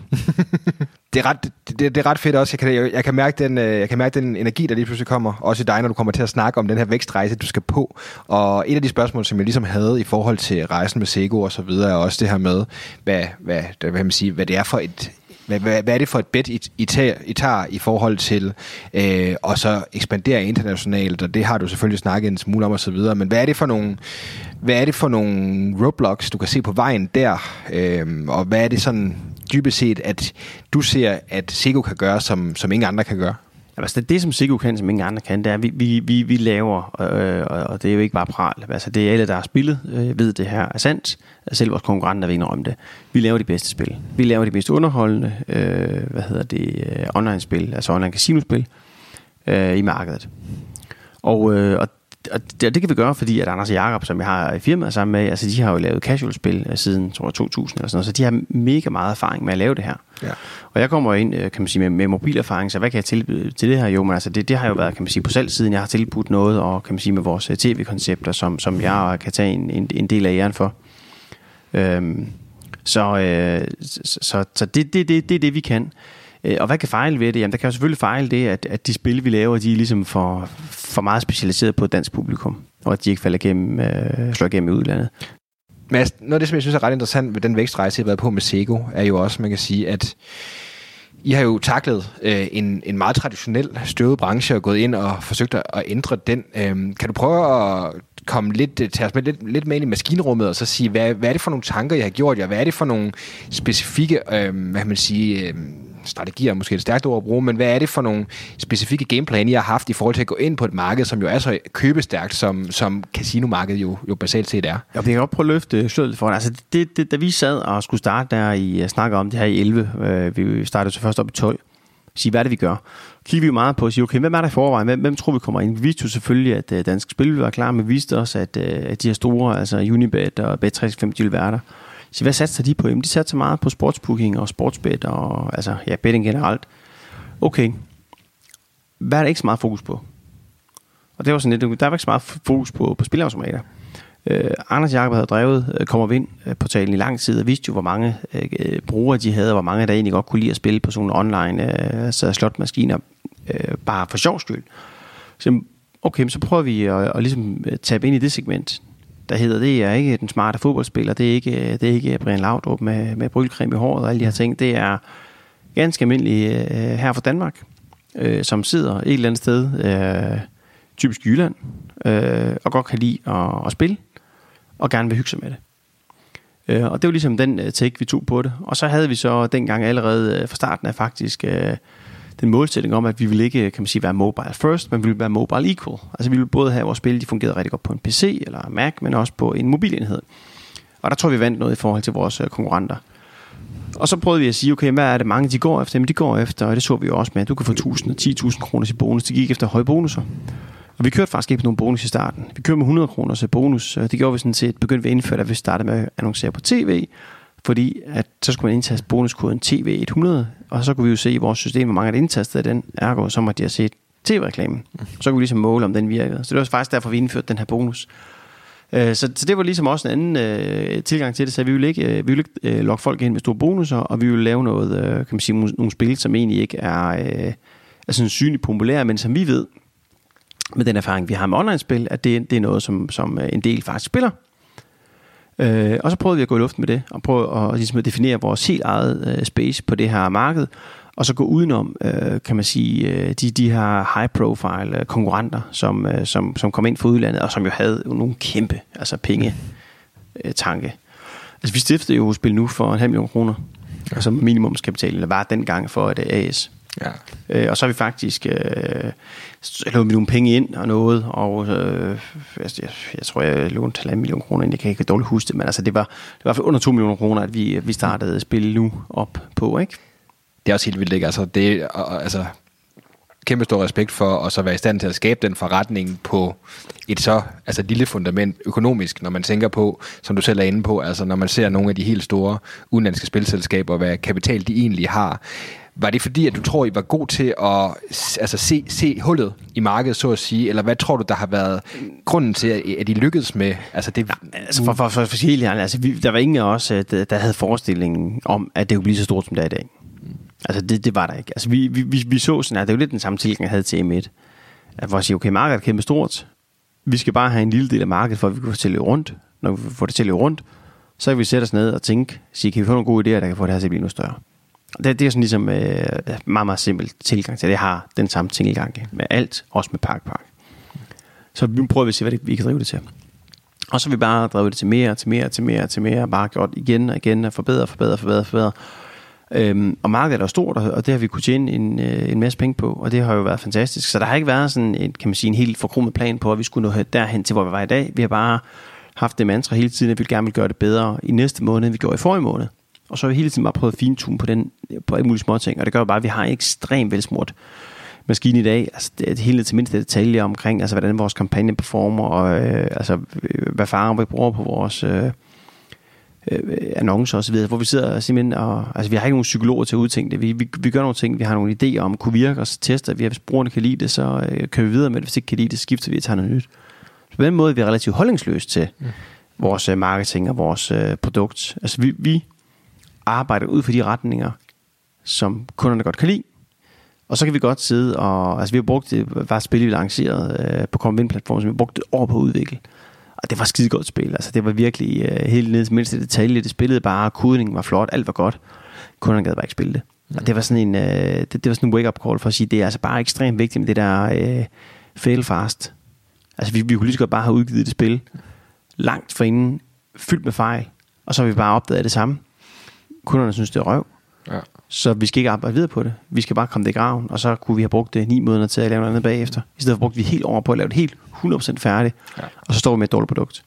det, er ret, det, det, er ret fedt også. Jeg kan, jeg, jeg, kan mærke den, øh, jeg kan mærke den energi, der lige pludselig kommer. Også i dig, når du kommer til at snakke om den her vækstrejse, du skal på. Og et af de spørgsmål, som jeg ligesom havde i forhold til rejsen med Sego og så videre, er også det her med, hvad, hvad, hvad, man sige, hvad det er for et, hvad, hvad, hvad er det for et bet, I, I, tager, I tager i forhold til øh, og så ekspandere internationalt, og det har du selvfølgelig snakket en smule om og så videre, men hvad er det for nogle, hvad er det for nogle roadblocks, du kan se på vejen der, øh, og hvad er det sådan dybest set, at du ser, at Sego kan gøre, som, som ingen andre kan gøre? Altså det, det som Sego kan, som ingen andre kan, det er, at vi, vi, vi, vi laver, øh, øh og det er jo ikke bare pral, altså det er alle, der har spillet, øh, ved det her er sandt, altså, selv vores konkurrenter vil indrømme det. Vi laver de bedste spil. Vi laver de mest underholdende, øh, hvad hedder det, øh, online-spil, altså online casinospil øh, i markedet. Og, øh, og og det, det kan vi gøre, fordi at Anders og Jacob, som jeg har i firmaet sammen med, altså de har jo lavet casual-spil øh, siden tror jeg, 2000 eller sådan noget, så de har mega meget erfaring med at lave det her. Ja. Og jeg kommer ind, øh, kan man sige, med, med mobilerfaring, så hvad kan jeg tilbyde til det her? Jo, men altså det, det har jo været, kan man sige, på salg siden jeg har tilbudt noget, og kan man sige med vores øh, tv-koncepter, som, som jeg kan tage en, en, en del af æren for. Øhm, så, øh, så, så det, det, det, det er det, vi kan. Øh, og hvad kan fejle ved det? Jamen, der kan jo selvfølgelig fejle det, at, at de spil, vi laver, de er ligesom for, for meget specialiseret på et dansk publikum, og at de ikke falder igennem, øh, slår igennem i udlandet. Men altså, noget af det, som jeg synes er ret interessant ved den vækstrejse, jeg har været på med Sego, er jo også, man kan sige, at I har jo taklet øh, en, en meget traditionel støvet branche og gået ind og forsøgt at, at ændre den. Øhm, kan du prøve at komme lidt, øh, tage os med, lidt, lidt med ind i maskinrummet og så sige, hvad, hvad er det for nogle tanker, jeg har gjort jer? Hvad er det for nogle specifikke, øh, hvad kan man sige, øh, strategier er måske et stærkt ord at bruge, men hvad er det for nogle specifikke gameplan, I har haft i forhold til at gå ind på et marked, som jo er så købestærkt, som, som casinomarkedet jo, jo basalt set er? Ja, vi kan godt prøve at løfte sløret for Altså, det, det, da vi sad og skulle starte der i, øh, snakker om det her i 11, øh, vi startede så først op i 12, sige, hvad er det, vi gør? Kigger vi jo meget på at sige, okay, hvem er der i forvejen? Hvem, hvem tror vi kommer ind? Vi vidste jo selvfølgelig, at øh, Dansk Spil ville være klar, men vi vidste også, at, øh, at de her store, altså Unibet og Bet365, ville være der. Så hvad satser de på? Jamen, de satser meget på sportsbooking og sportsbet og altså, ja, betting generelt. Okay, hvad er der ikke så meget fokus på? Og det var sådan lidt, der var ikke så meget fokus på, på spilautomater. Uh, Anders Jakob havde drevet uh, Kommer Vind uh, portalen i lang tid og vidste jo, hvor mange uh, brugere de havde, og hvor mange der egentlig godt kunne lide at spille på sådan online uh, altså slotmaskiner øh, bare for sjov skyld. Så okay, så prøver vi at, at ligesom tabe ind i det segment, der hedder, det er ikke den smarte fodboldspiller, det er ikke, det er ikke Brian Laudrup med, med brylcreme i håret og alle de her ting, det er ganske almindelige øh, her fra Danmark, øh, som sidder et eller andet sted, øh, typisk Jylland, øh, og godt kan lide at, at spille, og gerne vil hygge sig med det. Øh, og det var ligesom den øh, take, vi tog på det. Og så havde vi så dengang allerede øh, fra starten af faktisk øh, den målsætning om, at vi vil ikke kan man sige, være mobile first, men vi vil være mobile equal. Altså vi vil både have vores spil, de fungerede rigtig godt på en PC eller Mac, men også på en mobilenhed. Og der tror vi vandt noget i forhold til vores øh, konkurrenter. Og så prøvede vi at sige, okay, hvad er det mange, de går efter? Men de går efter, og det så vi jo også med, at du kan få 1000 og 10.000 kroner i bonus. De gik efter høje bonusser. Og vi kørte faktisk ikke på nogen bonus i starten. Vi kørte med 100 kroner til bonus. Øh, det gjorde vi sådan set, begyndte vi at indføre, da vi startede med at annoncere på tv, fordi at så skulle man indtaste bonuskoden TV100, og så kunne vi jo se i vores system, hvor mange der indtastede af den, ergo så måtte de have set tv-reklamen. Så kunne vi ligesom måle, om den virkede. Så det var faktisk derfor, vi indførte den her bonus. Øh, så, så det var ligesom også en anden øh, tilgang til det, så vi ville ikke, øh, vi ville ikke øh, lokke folk ind med store bonusser, og vi ville lave noget, øh, kan man sige, nogle spil, som egentlig ikke er, øh, er sådan synligt populære, men som vi ved, med den erfaring, vi har med online-spil, at det, det er noget, som, som øh, en del faktisk spiller. Øh, og så prøvede vi at gå i luften med det, og prøve at, ligesom at definere vores helt eget øh, space på det her marked, og så gå udenom, øh, kan man sige, øh, de, de her high-profile øh, konkurrenter, som, øh, som, som kom ind fra udlandet, og som jo havde nogle kæmpe altså penge øh, tanke. Altså vi stiftede jo Spil Nu for en halv million kroner, ja. altså minimumskapital, eller var dengang for et AS. Ja. Øh, og så har vi faktisk øh, lånt nogle penge ind og noget, og øh, altså, jeg, jeg, tror, jeg lånte en million kroner ind. Jeg kan ikke dårligt huske det, men altså, det var, det var under 2 millioner kroner, at vi, vi startede spille nu op på, ikke? Det er også helt vildt, ikke? Altså, det, altså, kæmpe stor respekt for at så være i stand til at skabe den forretning på et så altså lille fundament økonomisk, når man tænker på, som du selv er inde på, altså når man ser nogle af de helt store udenlandske spilselskaber, hvad kapital de egentlig har. Var det fordi, at du tror, I var god til at altså, se, se hullet i markedet, så at sige? Eller hvad tror du, der har været grunden til, at I lykkedes med altså det? Ja, altså for, for, for, for helt altså, vi, der var ingen af os, øh, der havde forestillingen om, at det kunne blive så stort, som det er i dag. Altså det, det var der ikke. Altså vi, vi, vi, vi så sådan, at det var lidt den samme tilgang, jeg havde til M1. At hvor jeg siger, okay, markedet er kæmpe stort. Vi skal bare have en lille del af markedet, for at vi kan få det til at løbe rundt. Når vi får det til at løbe rundt, så kan vi sætte os ned og tænke, sige, kan vi få nogle gode idéer, der kan få det her til at blive noget større. Det, det er sådan ligesom øh, meget, meget simpelt tilgang til det. Jeg har den samme tilgang med alt, også med Park Park. Så vi prøver at se, hvad det, vi kan drive det til. Og så har vi bare drevet det til mere, til mere, til mere, til mere, bare gjort igen og igen, og forbedre, forbedre, forbedre, forbedre. Øhm, og markedet er stort, og det har vi kunnet tjene en, øh, en masse penge på, og det har jo været fantastisk. Så der har ikke været sådan en, kan man sige, en helt forkromet plan på, at vi skulle nå derhen til, hvor vi var i dag. Vi har bare haft det mantra hele tiden, at vi gerne vil gøre det bedre i næste måned, end vi gjorde i forrige måned. Og så har vi hele tiden bare prøvet at fintune på, den, på alle mulige små ting, og det gør bare, at vi har en ekstremt velsmurt maskine i dag. Altså, det er hele til mindste detaljer omkring, altså, hvordan vores kampagne performer, og øh, altså, øh, hvad farver vi bruger på vores øh, øh, annoncer osv., hvor vi sidder simpelthen og, altså vi har ikke nogen psykologer til at udtænke det. Vi, vi, vi gør nogle ting, vi har nogle idéer om, kunne virke, og så tester vi, hvis brugerne kan lide det, så øh, kører vi videre med det. Hvis ikke kan lide det, skifter vi og tager noget nyt. Så på den måde er vi relativt holdningsløse til mm. vores øh, marketing og vores øh, produkt. Altså vi, vi arbejder ud for de retninger, som kunderne godt kan lide. Og så kan vi godt sidde og... Altså vi har brugt det, var spil, vi lanceret øh, på Comvin-platformen, som vi har brugt et år på at udvikle. Og det var skide godt spil. Altså det var virkelig øh, helt ned til mindste detalje. Det spillede bare, kodningen var flot, alt var godt. Kunderne gad bare ikke spille det. Mm. Og det var sådan en, øh, det, det var sådan en wake-up call for at sige, det er altså bare ekstremt vigtigt med det der øh, fail fast. Altså vi, vi kunne lige så godt bare have udgivet det spil langt for inden, fyldt med fejl, og så har vi bare opdaget det samme kunderne synes, det er røv. Ja. Så vi skal ikke arbejde videre på det. Vi skal bare komme det i graven, og så kunne vi have brugt det ni måneder til at lave noget andet bagefter. I stedet for brugte vi helt over på at lave det helt 100% færdigt, ja. og så står vi med et dårligt produkt.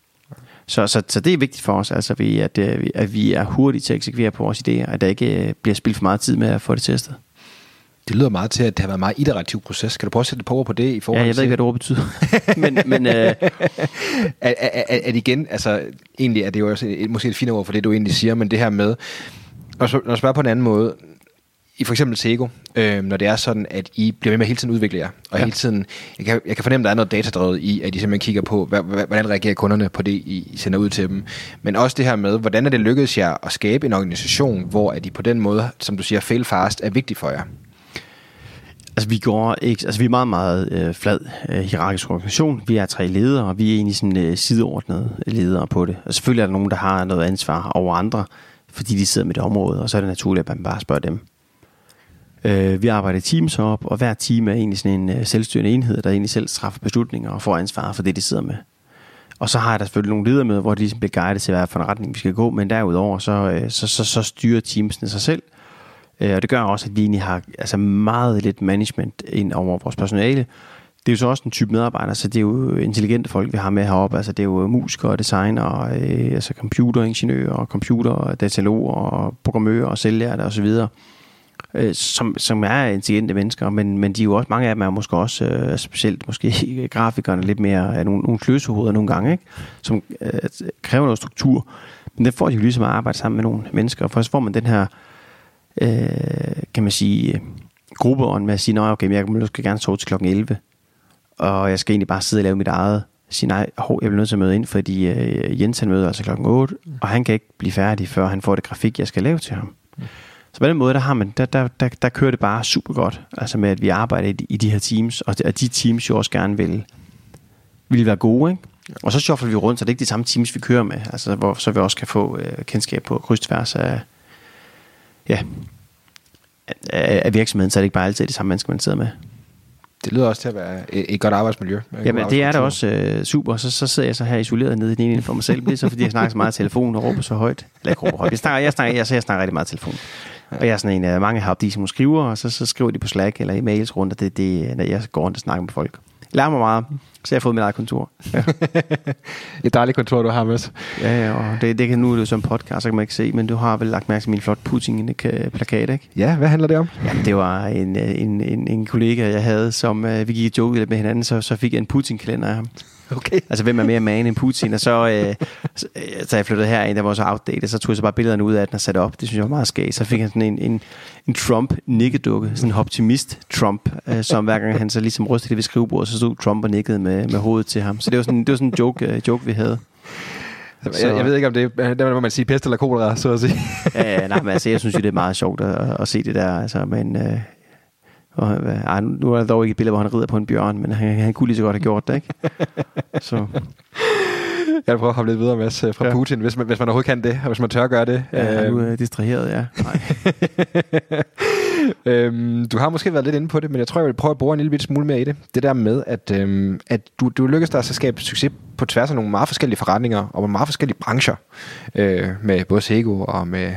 Så, så, så det er vigtigt for os, altså, at, vi, at, øh, at vi er hurtige til at eksekvere på vores idéer, at der ikke øh, bliver spildt for meget tid med at få det testet. Det lyder meget til, at det har været en meget iterativ proces. Kan du prøve at sætte på på det i forhold Ja, jeg ved ikke, hvad det ord betyder. men, men, øh... at, at, at, at, igen, altså egentlig er det jo også et, måske et fint ord for det, du egentlig siger, men det her med, og så, når jeg spørger på en anden måde, i for eksempel Sego, øh, når det er sådan, at I bliver med med hele tiden udvikle jer, og ja. hele tiden, jeg kan, jeg kan fornemme, at der er noget datadrevet i, at I simpelthen kigger på, hvordan reagerer kunderne på det, I sender ud til dem. Men også det her med, hvordan er det lykkedes jer at skabe en organisation, hvor at I på den måde, som du siger, fail fast, er vigtig for jer? Altså, vi går ikke, altså, vi er meget, meget øh, flad øh, hierarkisk organisation. Vi er tre ledere, og vi er egentlig sådan øh, sideordnede ledere på det. Og selvfølgelig er der nogen, der har noget ansvar over andre, fordi de sidder med det område, og så er det naturligt, at man bare spørger dem. Øh, vi arbejder i teams op, og hver team er egentlig sådan en øh, selvstyrende enhed, der egentlig selv træffer beslutninger og får ansvar for det, de sidder med. Og så har jeg der selvfølgelig nogle ledere med, hvor de ligesom bliver guidet til, hvad for en retning vi skal gå, men derudover, så, øh, så, så, så styrer teamsene sig selv, Øh, og det gør også, at vi egentlig har altså meget lidt management ind over vores personale. Det er jo så også en type medarbejder, så det er jo intelligente folk, vi har med heroppe. Altså det er jo øh, musikere, designer, øh, altså computeringeniører, computer, dataloger, og programmører og sælgere og så videre. Øh, som, som er intelligente mennesker, men, men de er jo også, mange af dem er måske også, øh, specielt måske grafikerne, lidt mere af nogle, nogle kløsehoveder nogle gange, ikke? som øh, kræver noget struktur. Men det får de jo ligesom at arbejde sammen med nogle mennesker, for så får man den her øh, kan man sige, gruppeånd med at sige, nej, okay, men jeg måske gerne sove til klokken 11, og jeg skal egentlig bare sidde og lave mit eget. Sige, nej, hov, jeg bliver nødt til at møde ind, fordi øh, Jens han møder altså klokken 8, mm. og han kan ikke blive færdig, før han får det grafik, jeg skal lave til ham. Mm. Så på den måde, der, har man, der, der, der, der kører det bare super godt, altså med, at vi arbejder i, i de her teams, og, at de teams jo også gerne vil, vil være gode, ikke? Og så shuffler vi rundt, så det er ikke de samme teams, vi kører med, altså, hvor, så vi også kan få øh, kendskab på kryds af, ja, af virksomheden, så er det ikke bare altid det samme mennesker, man sidder med. Det lyder også til at være et, et godt arbejdsmiljø. Jamen, det er da også øh, super. Så, så sidder jeg så her isoleret nede i den ene for mig selv. Det er så, fordi jeg snakker så meget i telefon og råber så højt. Eller ikke råber højt. Jeg snakker, jeg snakker, jeg, så jeg snakker rigtig meget i telefon. Og jeg er sådan en af mange har de, som skriver, og så, så skriver de på Slack eller i mails rundt, og det det, når jeg går rundt og snakker med folk lærer mig meget. Så jeg har fået mit eget kontor. Ja. Et dejligt kontor, du har med. Ja, ja og det, det kan nu er det som podcast, så kan man ikke se, men du har vel lagt mærke til min flot Putin-plakat, ikke? Ja, hvad handler det om? Ja, det var en, en, en, en kollega, jeg havde, som uh, vi gik og jokede lidt med hinanden, så, så fik jeg en Putin-kalender af ham. Okay. Altså, hvem er mere man end Putin? Og så, øh, så, øh, så jeg flyttede herind, der var så outdated, så tog jeg så bare billederne ud af den og satte op. Det synes jeg var meget skægt. Så fik han sådan en, en, en Trump-nikkedukke, sådan en optimist-Trump, øh, som hver gang han så ligesom rystede det ved skrivebordet, så stod Trump og nikkede med, med hovedet til ham. Så det var sådan, det var sådan en joke, uh, joke vi havde. Så. Jeg, jeg ved ikke, om det er, der må man sige pest eller kolera, så at sige. ja, nej, men altså, jeg synes jo, det er meget sjovt at, at se det der, altså, men øh, og, ej, nu er der dog ikke et billede, hvor han rider på en bjørn, men han, han kunne lige så godt have gjort det, ikke? Så. Jeg vil prøve at komme lidt videre, med fra ja. Putin, hvis man, hvis man overhovedet kan det, og hvis man tør at gøre det. Ja, du er øhm. distraheret, ja. Nej. øhm, du har måske været lidt inde på det, men jeg tror, jeg vil prøve at bore en lille smule mere i det. Det der med, at, øhm, at du, du lykkedes dig at skabe succes på tværs af nogle meget forskellige forretninger, og meget forskellige brancher, øh, med både Sego og med,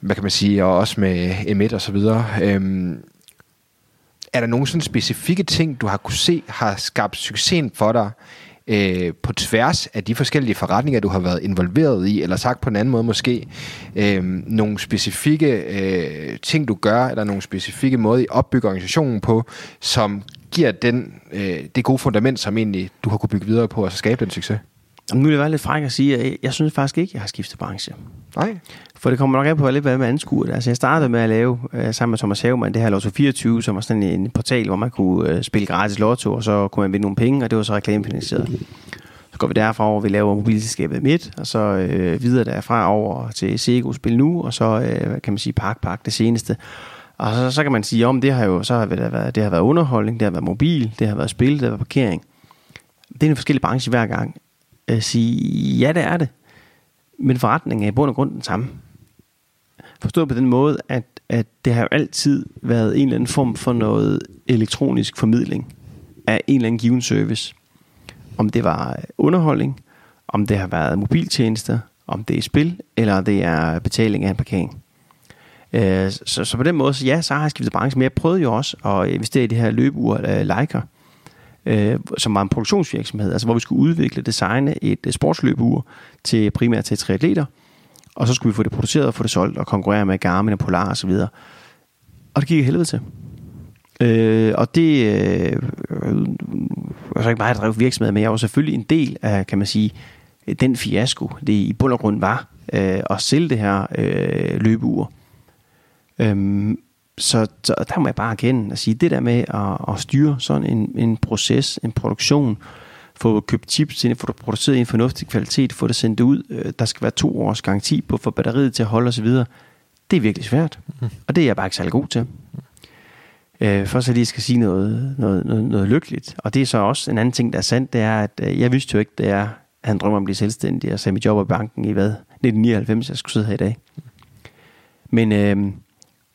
hvad kan man sige, og også med M1 og så videre. Øhm, er der nogle sådan specifikke ting, du har kunne se, har skabt succesen for dig, øh, på tværs af de forskellige forretninger, du har været involveret i, eller sagt på en anden måde måske, øh, nogle specifikke øh, ting, du gør, eller nogle specifikke måder, I opbygger organisationen på, som giver den, øh, det gode fundament, som egentlig du har kunne bygge videre på, og så skabe den succes? Nu vil jeg være lidt fræk at sige, at jeg, jeg synes faktisk ikke, at jeg har skiftet branche. Nej. For det kommer nok af på lidt, hvad man anskuer. Altså, jeg startede med at lave, uh, sammen med Thomas Havemann, det her Lotto 24, som var sådan en portal, hvor man kunne uh, spille gratis lotto, og så kunne man vinde nogle penge, og det var så reklamefinansieret. Så går vi derfra over, vi laver mobilselskabet midt, og så uh, videre derfra over til Sego Spil Nu, og så uh, kan man sige Park Park, det seneste. Og så, så kan man sige, om det har jo så har det, været, det har været underholdning, det har været mobil, det har været spil, det har været parkering. Det er en forskellig branche hver gang øh, sige, ja, det er det. Men forretningen er i bund og grund den samme. Forstået på den måde, at, at det har jo altid været en eller anden form for noget elektronisk formidling af en eller anden given service. Om det var underholdning, om det har været mobiltjenester, om det er spil, eller det er betaling af en parkering. Øh, så, så på den måde, så ja, så har jeg skiftet branche, men jeg prøvede jo også at investere i det her løbeur af Leica, øh, som var en produktionsvirksomhed, altså hvor vi skulle udvikle, designe et sportsløbeur til primært til triatleter, og så skulle vi få det produceret og få det solgt og konkurrere med Garmin og Polar osv. Og, og det gik i helvede til. Øh, og det øh, var så ikke mig, der drev virksomhed, men jeg var selvfølgelig en del af, kan man sige, den fiasko, det i bund og grund var øh, at sælge det her øh, løbeur. Øhm, så, så der må jeg bare erkende at sige, det der med at, at styre sådan en, en proces, en produktion, få købt chips ind, få det produceret i en fornuftig kvalitet, få det sendt ud, øh, der skal være to års garanti på for batteriet til at holde osv., det er virkelig svært. Mm. Og det er jeg bare ikke særlig god til. Øh, for så lige skal sige noget, noget, noget, noget lykkeligt. Og det er så også en anden ting, der er sandt, det er, at øh, jeg vidste jo ikke, det er, at han drømmer om at blive selvstændig og sætte mit job i banken i hvad? 1999, jeg skulle sidde her i dag. Men, øh,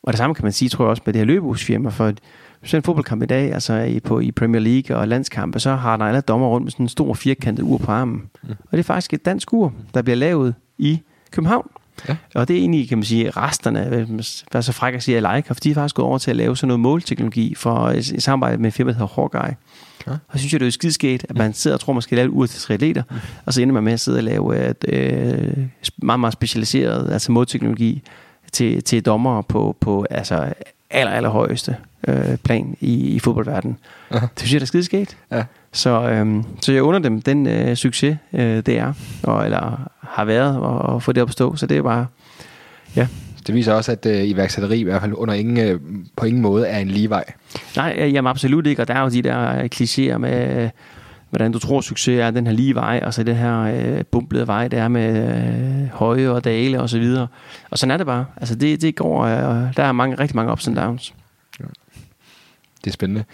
og det samme kan man sige, tror jeg også med det her løbehusfirma, for at hvis en fodboldkamp i dag, altså i, på, i Premier League og landskampe, så har der alle dommer rundt med sådan en stor firkantet ur på armen. Mm. Og det er faktisk et dansk ur, der bliver lavet i København. Ja. Og det er egentlig, kan man sige, resterne, hvad så fræk at sige, af Leica, for de er faktisk gået over til at lave sådan noget målteknologi for i samarbejde med en firma, der hedder Hawkeye. Ja. Og synes jeg, det er skidskægt, at man sidder og tror, man skal lave et ur til triatleter, mm. og så ender man med at sidde og lave et øh, meget, meget specialiseret altså målteknologi til, til dommer på, på altså aller, aller højeste øh, plan i, i fodboldverdenen. Uh-huh. Det synes jeg, der er skideskægt. Ja. Så, øhm, så jeg under dem den øh, succes, øh, det er, og, eller har været, og, og få det op at stå. Så det er bare, ja. Det viser også, at øh, iværksætteri i hvert fald under ingen, øh, på ingen måde er en lige vej. Nej, jamen absolut ikke, og der er jo de der øh, klichéer med, øh, hvordan du tror, succes er den her lige vej, og så den her øh, bumplede vej, der er med øh, høje og dale og så videre. Og sådan er det bare. Altså det, det går, øh, der er mange, rigtig mange ups and downs. Ja. Det er spændende.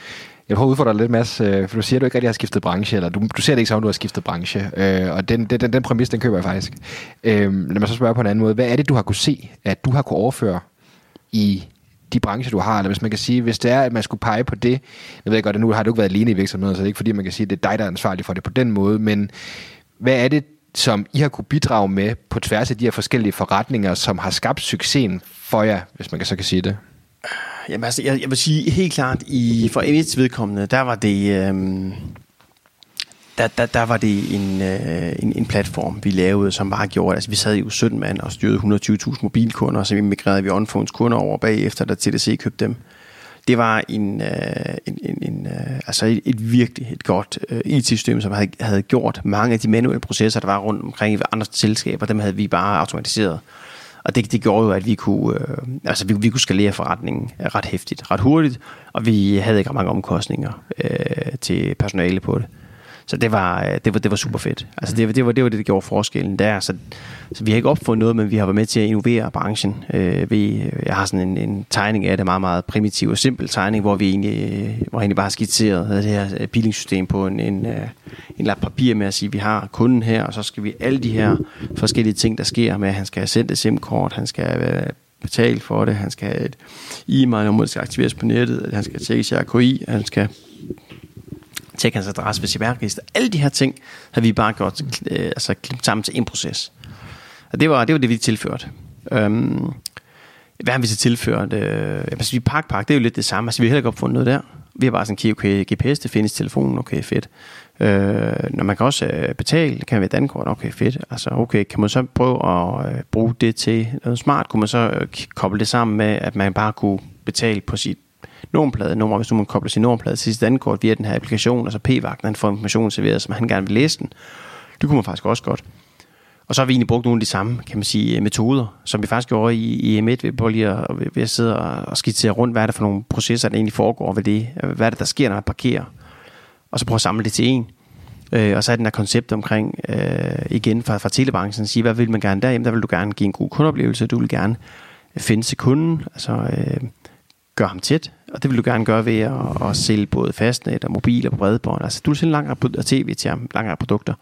Jeg prøver at udfordre dig lidt, Mads, øh, for du siger, at du ikke rigtig har skiftet branche, eller du, du ser det ikke som, du har skiftet branche, øh, og den, den, den præmis, den køber jeg faktisk. Øh, lad mig så spørge på en anden måde. Hvad er det, du har kunne se, at du har kunne overføre i de brancher, du har, eller hvis man kan sige, hvis det er, at man skulle pege på det, jeg ved godt, at nu har du ikke været alene i virksomheden, så det er ikke fordi, man kan sige, at det er dig, der er ansvarlig for det på den måde, men hvad er det, som I har kunne bidrage med på tværs af de her forskellige forretninger, som har skabt succesen for jer, hvis man kan så kan sige det? Jamen altså, jeg, jeg vil sige helt klart, i, for Emits vedkommende, der var det... Øh der, der, der var det en, øh, en, en platform, vi lavede, som bare gjorde, altså vi sad jo 17 mand og styrede 120.000 mobilkunder, og så migrerede vi OnPhones kunder over bagefter, da TDC købte dem. Det var en, øh, en, en, en øh, altså et, et virkelig et godt øh, IT-system, som havde, havde gjort mange af de manuelle processer, der var rundt omkring i andre selskaber, dem havde vi bare automatiseret. Og det, det gjorde jo, at vi kunne, øh, altså vi, vi kunne skalere forretningen ret hæftigt, ret hurtigt, og vi havde ikke mange omkostninger øh, til personale på det. Så det var, øh, det var, det var super fedt. Altså det, det, var, det var det, der gjorde forskellen der. Så, så vi har ikke opfundet noget, men vi har været med til at innovere branchen. Øh, vi, øh, jeg har sådan en, en tegning af det, meget, meget primitiv og simpel tegning, hvor vi egentlig, øh, hvor egentlig bare har skitseret det her peelingssystem på en, en, en lap papir med at sige, at vi har kunden her, og så skal vi alle de her forskellige ting, der sker med, at han skal have sendt et SIM-kort, han skal betale for det, han skal have et e-mail, om skal aktiveres på nettet, han skal tjekke sig RKI, han skal tjekke hans adresse ved CPR-register. Alle de her ting har vi bare gjort øh, altså, sammen til en proces. Og det var det, var det vi tilførte. Øhm, hvad har vi så tilført? Øh, altså, vi Park Park, det er jo lidt det samme. Altså, vi har heller ikke opfundet noget der. Vi har bare sådan, okay, GPS, det findes telefonen, okay, fedt. Øh, når man kan også øh, betale, kan man være dankort, okay, fedt. Altså, okay, kan man så prøve at øh, bruge det til noget smart? Kunne man så øh, koble det sammen med, at man bare kunne betale på sit nummerplade nummer, hvis du må koble sin nummerplade til sit dankort via den her applikation, og så p-vagten han får informationen serveret, som han gerne vil læse den. Det kunne man faktisk også godt. Og så har vi egentlig brugt nogle af de samme, kan man sige, øh, metoder, som vi faktisk gjorde i, i M1, ved, på lige at, ved at sidde og skitsere rundt, hvad er det for nogle processer, der egentlig foregår ved det, øh, hvad er det, der sker, når man parkerer, og så prøve at samle det til en. Øh, og så er den der koncept omkring, øh, igen fra, fra telebranchen, sige, hvad vil man gerne der? Jamen, der vil du gerne give en god kundeoplevelse, du vil gerne øh, finde til kunden, altså øh, gør ham tæt, og det vil du gerne gøre ved at, at sælge både fastnet og mobil og bredbånd. Altså, du vil sælge lang række tv til ham, lang produkter.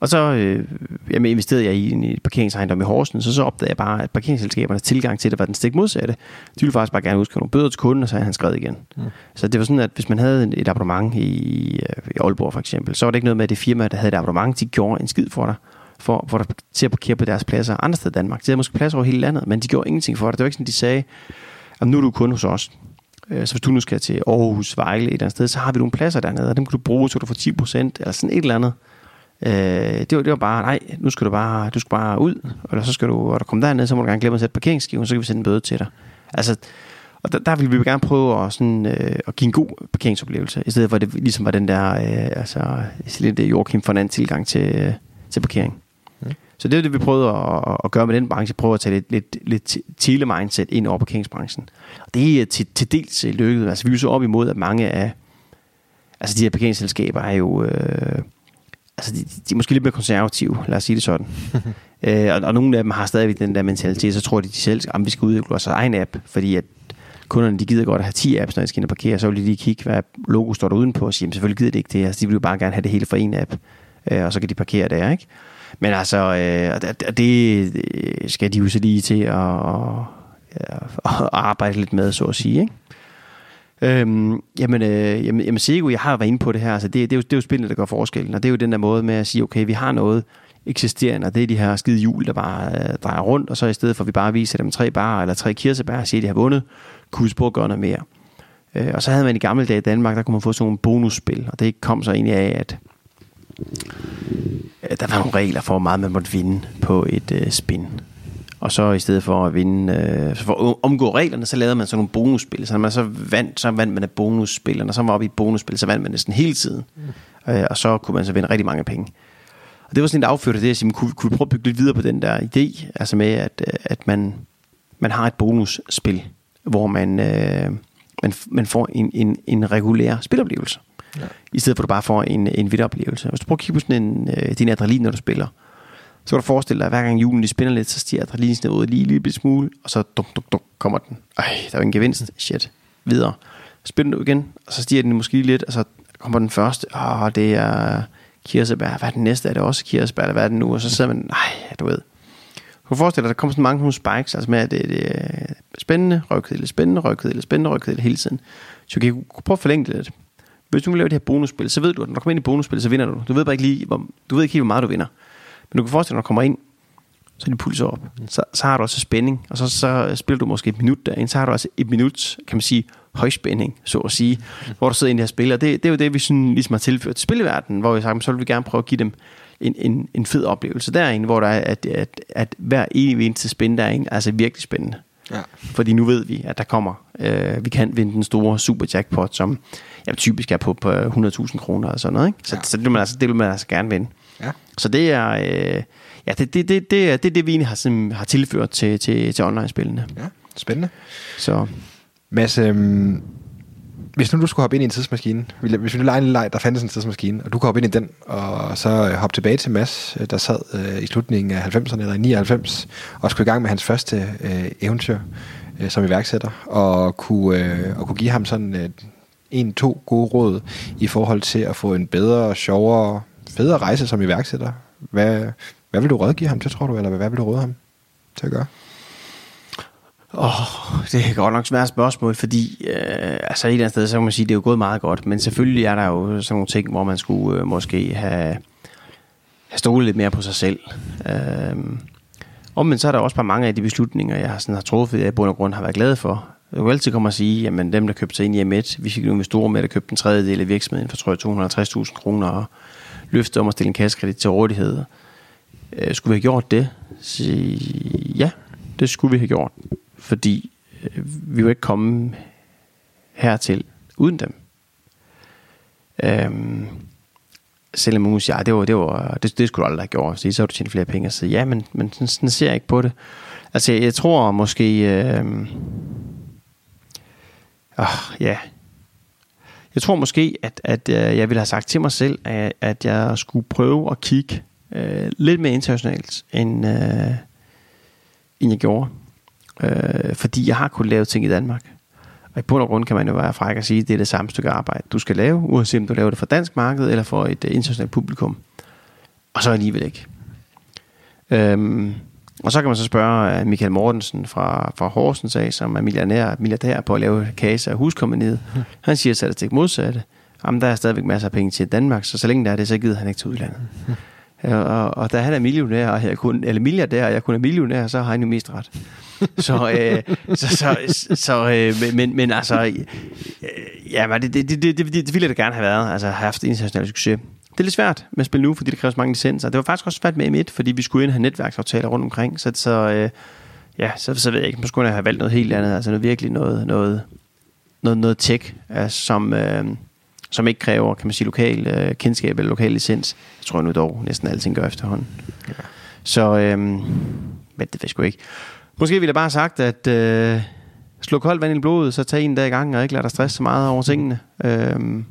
Og så øh, jamen, investerede jeg i en parkeringsejendom i Horsens, så så opdagede jeg bare, at parkeringsselskabernes tilgang til det var den stik modsatte. De ville faktisk bare gerne udskrive nogle bøder til kunden, og så havde han skrevet igen. Mm. Så det var sådan, at hvis man havde et abonnement i, øh, i Aalborg for eksempel, så var det ikke noget med, at det firma, der havde et abonnement, de gjorde en skid for dig for, for dig til at parkere på deres pladser andre steder i Danmark. De havde måske pladser over hele landet, men de gjorde ingenting for dig. Det var ikke sådan, de sagde, at nu er du kun hos os. Øh, så hvis du nu skal til Aarhus, Vejle et eller andet sted, så har vi nogle pladser dernede, og dem kan du bruge, så du får 10% eller sådan et eller andet. Øh, det, var, det var bare, nej, nu skal du bare, du skal bare ud, eller så skal du, og der kommer derned, så må du gerne glemme at sætte parkeringsskiven, så kan vi sende en bøde til dig. Altså, og der, der vil vi gerne prøve at, sådan, øh, at give en god parkeringsoplevelse, i stedet for at det ligesom var den der, øh, altså, lidt øh, Joachim Fernand anden tilgang til, øh, til parkering. Så det er det, vi prøvede at, at gøre med den branche. Prøve at tage lidt, lidt, lidt tele-mindset ind over parkeringsbranchen. Og det er til, til dels lykket. Altså vi er så op imod, at mange af altså de her parkeringsselskaber er jo... Øh, altså de, de er måske lidt mere konservative, lad os sige det sådan. øh, og, og nogle af dem har stadigvæk den der mentalitet, så tror de, de selv, at vi skal udvikle vores egen app, fordi at kunderne de gider godt at have 10 apps, når de skal ind og parkere, så vil de lige kigge, hvad logo står der udenpå, og sige, jamen selvfølgelig gider de ikke det, altså de vil jo bare gerne have det hele for en app, øh, og så kan de parkere der, ikke? Men altså, øh, det, det skal de jo så lige til at, at, at arbejde lidt med, så at sige, ikke? Øhm, jamen, øh, jamen, jamen Sego, jeg har været inde på det her, altså det, det, er jo, det er jo spillene, der gør forskellen, og det er jo den der måde med at sige, okay, vi har noget eksisterende, og det er de her skide hjul, der bare øh, drejer rundt, og så i stedet for, at vi bare viser dem tre bar eller tre kirsebær, og siger, at de har vundet, kunne vi gøre noget mere. Øh, og så havde man i gamle dage i Danmark, der kunne man få sådan nogle bonusspil, og det kom så egentlig af, at der var nogle regler for, hvor meget man måtte vinde på et øh, spin. Og så i stedet for at vinde, øh, for at omgå reglerne, så lavede man sådan nogle bonusspil. Så når man så vandt, så vandt man et bonusspil, og så var oppe i et bonusspil, så vandt man næsten hele tiden. Mm. Øh, og så kunne man så vinde rigtig mange penge. Og det var sådan et affødte det, at sige, kunne, kunne vi prøve at bygge lidt videre på den der idé, altså med, at, øh, at man, man har et bonusspil, hvor man, øh, man, man får en, en, en regulær spiloplevelse. Ja. I stedet for at du bare får en, en vild oplevelse. Hvis du prøver at kigge på sådan en, øh, din adrenalin, når du spiller, så kan du forestille dig, at hver gang julen de spinder lidt, så stiger adrenalinsniveauet lige en lille smule, og så duk, duk, duk, kommer den. Ej, der er jo en gevinst. Shit. Videre. Spinder du igen, og så stiger den måske lidt, og så kommer den første. Åh, det er kirsebær. Hvad er den næste? Er det også kirsebær, eller hvad er det nu? Og så sidder man, nej, du ved. Du kan forestille dig, at der kommer sådan mange nogle spikes, altså med, at det, det er spændende, røvkedelig, spændende, røvkedelig, spændende, røvkedelig hele tiden. Så du kan prøve at forlænge det lidt. Hvis du laver det her bonusspil, så ved du, at når du kommer ind i bonusspil, så vinder du. Du ved bare ikke lige, hvor, du ved ikke helt, hvor meget du vinder. Men du kan forestille dig, når du kommer ind, så er din puls op. Så, så har du også spænding, og så, så spiller du måske et minut derinde, så har du også et minut, kan man sige, højspænding, så at sige, mm. hvor du sidder ind i her spil. Og det, det er jo det, vi sådan, ligesom har tilført til hvor vi sagt, så vil vi gerne prøve at give dem en, en, en fed oplevelse derinde, hvor der er, at, at, at hver evig eneste spil derinde er altså virkelig spændende. Ja. Fordi nu ved vi, at der kommer, øh, vi kan vinde den store super jackpot, som ja, typisk er på, på 100.000 kroner og sådan noget. Ikke? Så, ja. så det, vil man altså, det vil man altså gerne vinde. Ja. Så det er, øh, ja, det, det, det, det, er, det det, vi egentlig har, har tilført til, til, til online-spillene. Ja, spændende. Så. Mads, øhm, hvis nu du skulle hoppe ind i en tidsmaskine, hvis vi nu leger en leg, der fandtes en tidsmaskine, og du kunne hoppe ind i den, og så øh, hoppe tilbage til Mads, øh, der sad øh, i slutningen af 90'erne, eller i 99, og skulle i gang med hans første øh, eventyr øh, som iværksætter, og kunne, øh, og kunne give ham sådan øh, en, to gode råd i forhold til at få en bedre, sjovere, federe rejse som iværksætter. Hvad, hvad vil du rådgive ham til, tror du, eller hvad vil du råde ham til at gøre? Åh, oh, det er godt nok svært spørgsmål, fordi øh, altså et eller andet sted, så kan man sige, at det er jo gået meget godt, men selvfølgelig er der jo sådan nogle ting, hvor man skulle øh, måske have, have stolet lidt mere på sig selv. Øh, men så er der også bare mange af de beslutninger, jeg sådan har truffet, jeg i bund og grund har været glad for. Jeg kan altid komme og sige, jamen dem, der købte sig ind i M1, vi fik nogle store med, der købte en tredjedel af virksomheden for, tror jeg, 250.000 kroner, og løfte om at stille en kassekredit til rådighed. Øh, skulle vi have gjort det? Så, ja, det skulle vi have gjort fordi øh, vi vil ikke komme hertil uden dem. Øhm, selvom hun siger, det, var, det, var, det, det skulle du aldrig have gjort, så, så har du tjent flere penge. Så ja, men, men sådan, sådan ser jeg ikke på det. Altså, jeg, jeg tror måske... Øh, øh, ja. Jeg tror måske, at, at øh, jeg ville have sagt til mig selv, at, at jeg skulle prøve at kigge øh, lidt mere internationalt, end, øh, end jeg gjorde. Øh, fordi jeg har kunnet lavet ting i Danmark. Og i bund og grund kan man jo være fræk og sige, at det er det samme stykke arbejde, du skal lave, uanset om du laver det for dansk marked eller for et øh, internationalt publikum. Og så alligevel ikke. Øhm, og så kan man så spørge øh, Michael Mortensen fra, fra Horsens af, som er milliardær, milliardær på at lave kase af huskompaniet. Han siger så det modsatte. Jamen, der er stadigvæk masser af penge til Danmark, så så længe der er det, så gider han ikke til udlandet. Og, og da han er millionær, og jeg kun, eller milliardær, og jeg kun er millionær, så har han jo mest ret. så, øh, så, så, så øh, men, men altså, øh, ja, men det, det, det, det, det, det ville jeg da gerne have været, altså have haft international succes. Det er lidt svært med at spille nu, fordi det kræver mange licenser. Det var faktisk også svært med M1, fordi vi skulle ind have netværksaftaler rundt omkring, så, så øh, ja, så, så ved jeg ikke, måske skulle jeg have valgt noget helt andet, altså noget virkelig noget, noget, noget, noget tech, altså, som, øh, som ikke kræver, kan man sige, lokal øh, kendskab eller lokal licens. Jeg tror nu dog, næsten alting gør efterhånden. Ja. Så, øh, men det ved jeg sgu ikke. Måske ville jeg bare have sagt, at øh, slå koldt vand i blodet, så tag en dag i gang, og ikke lade dig stresse så meget over tingene. Øhm,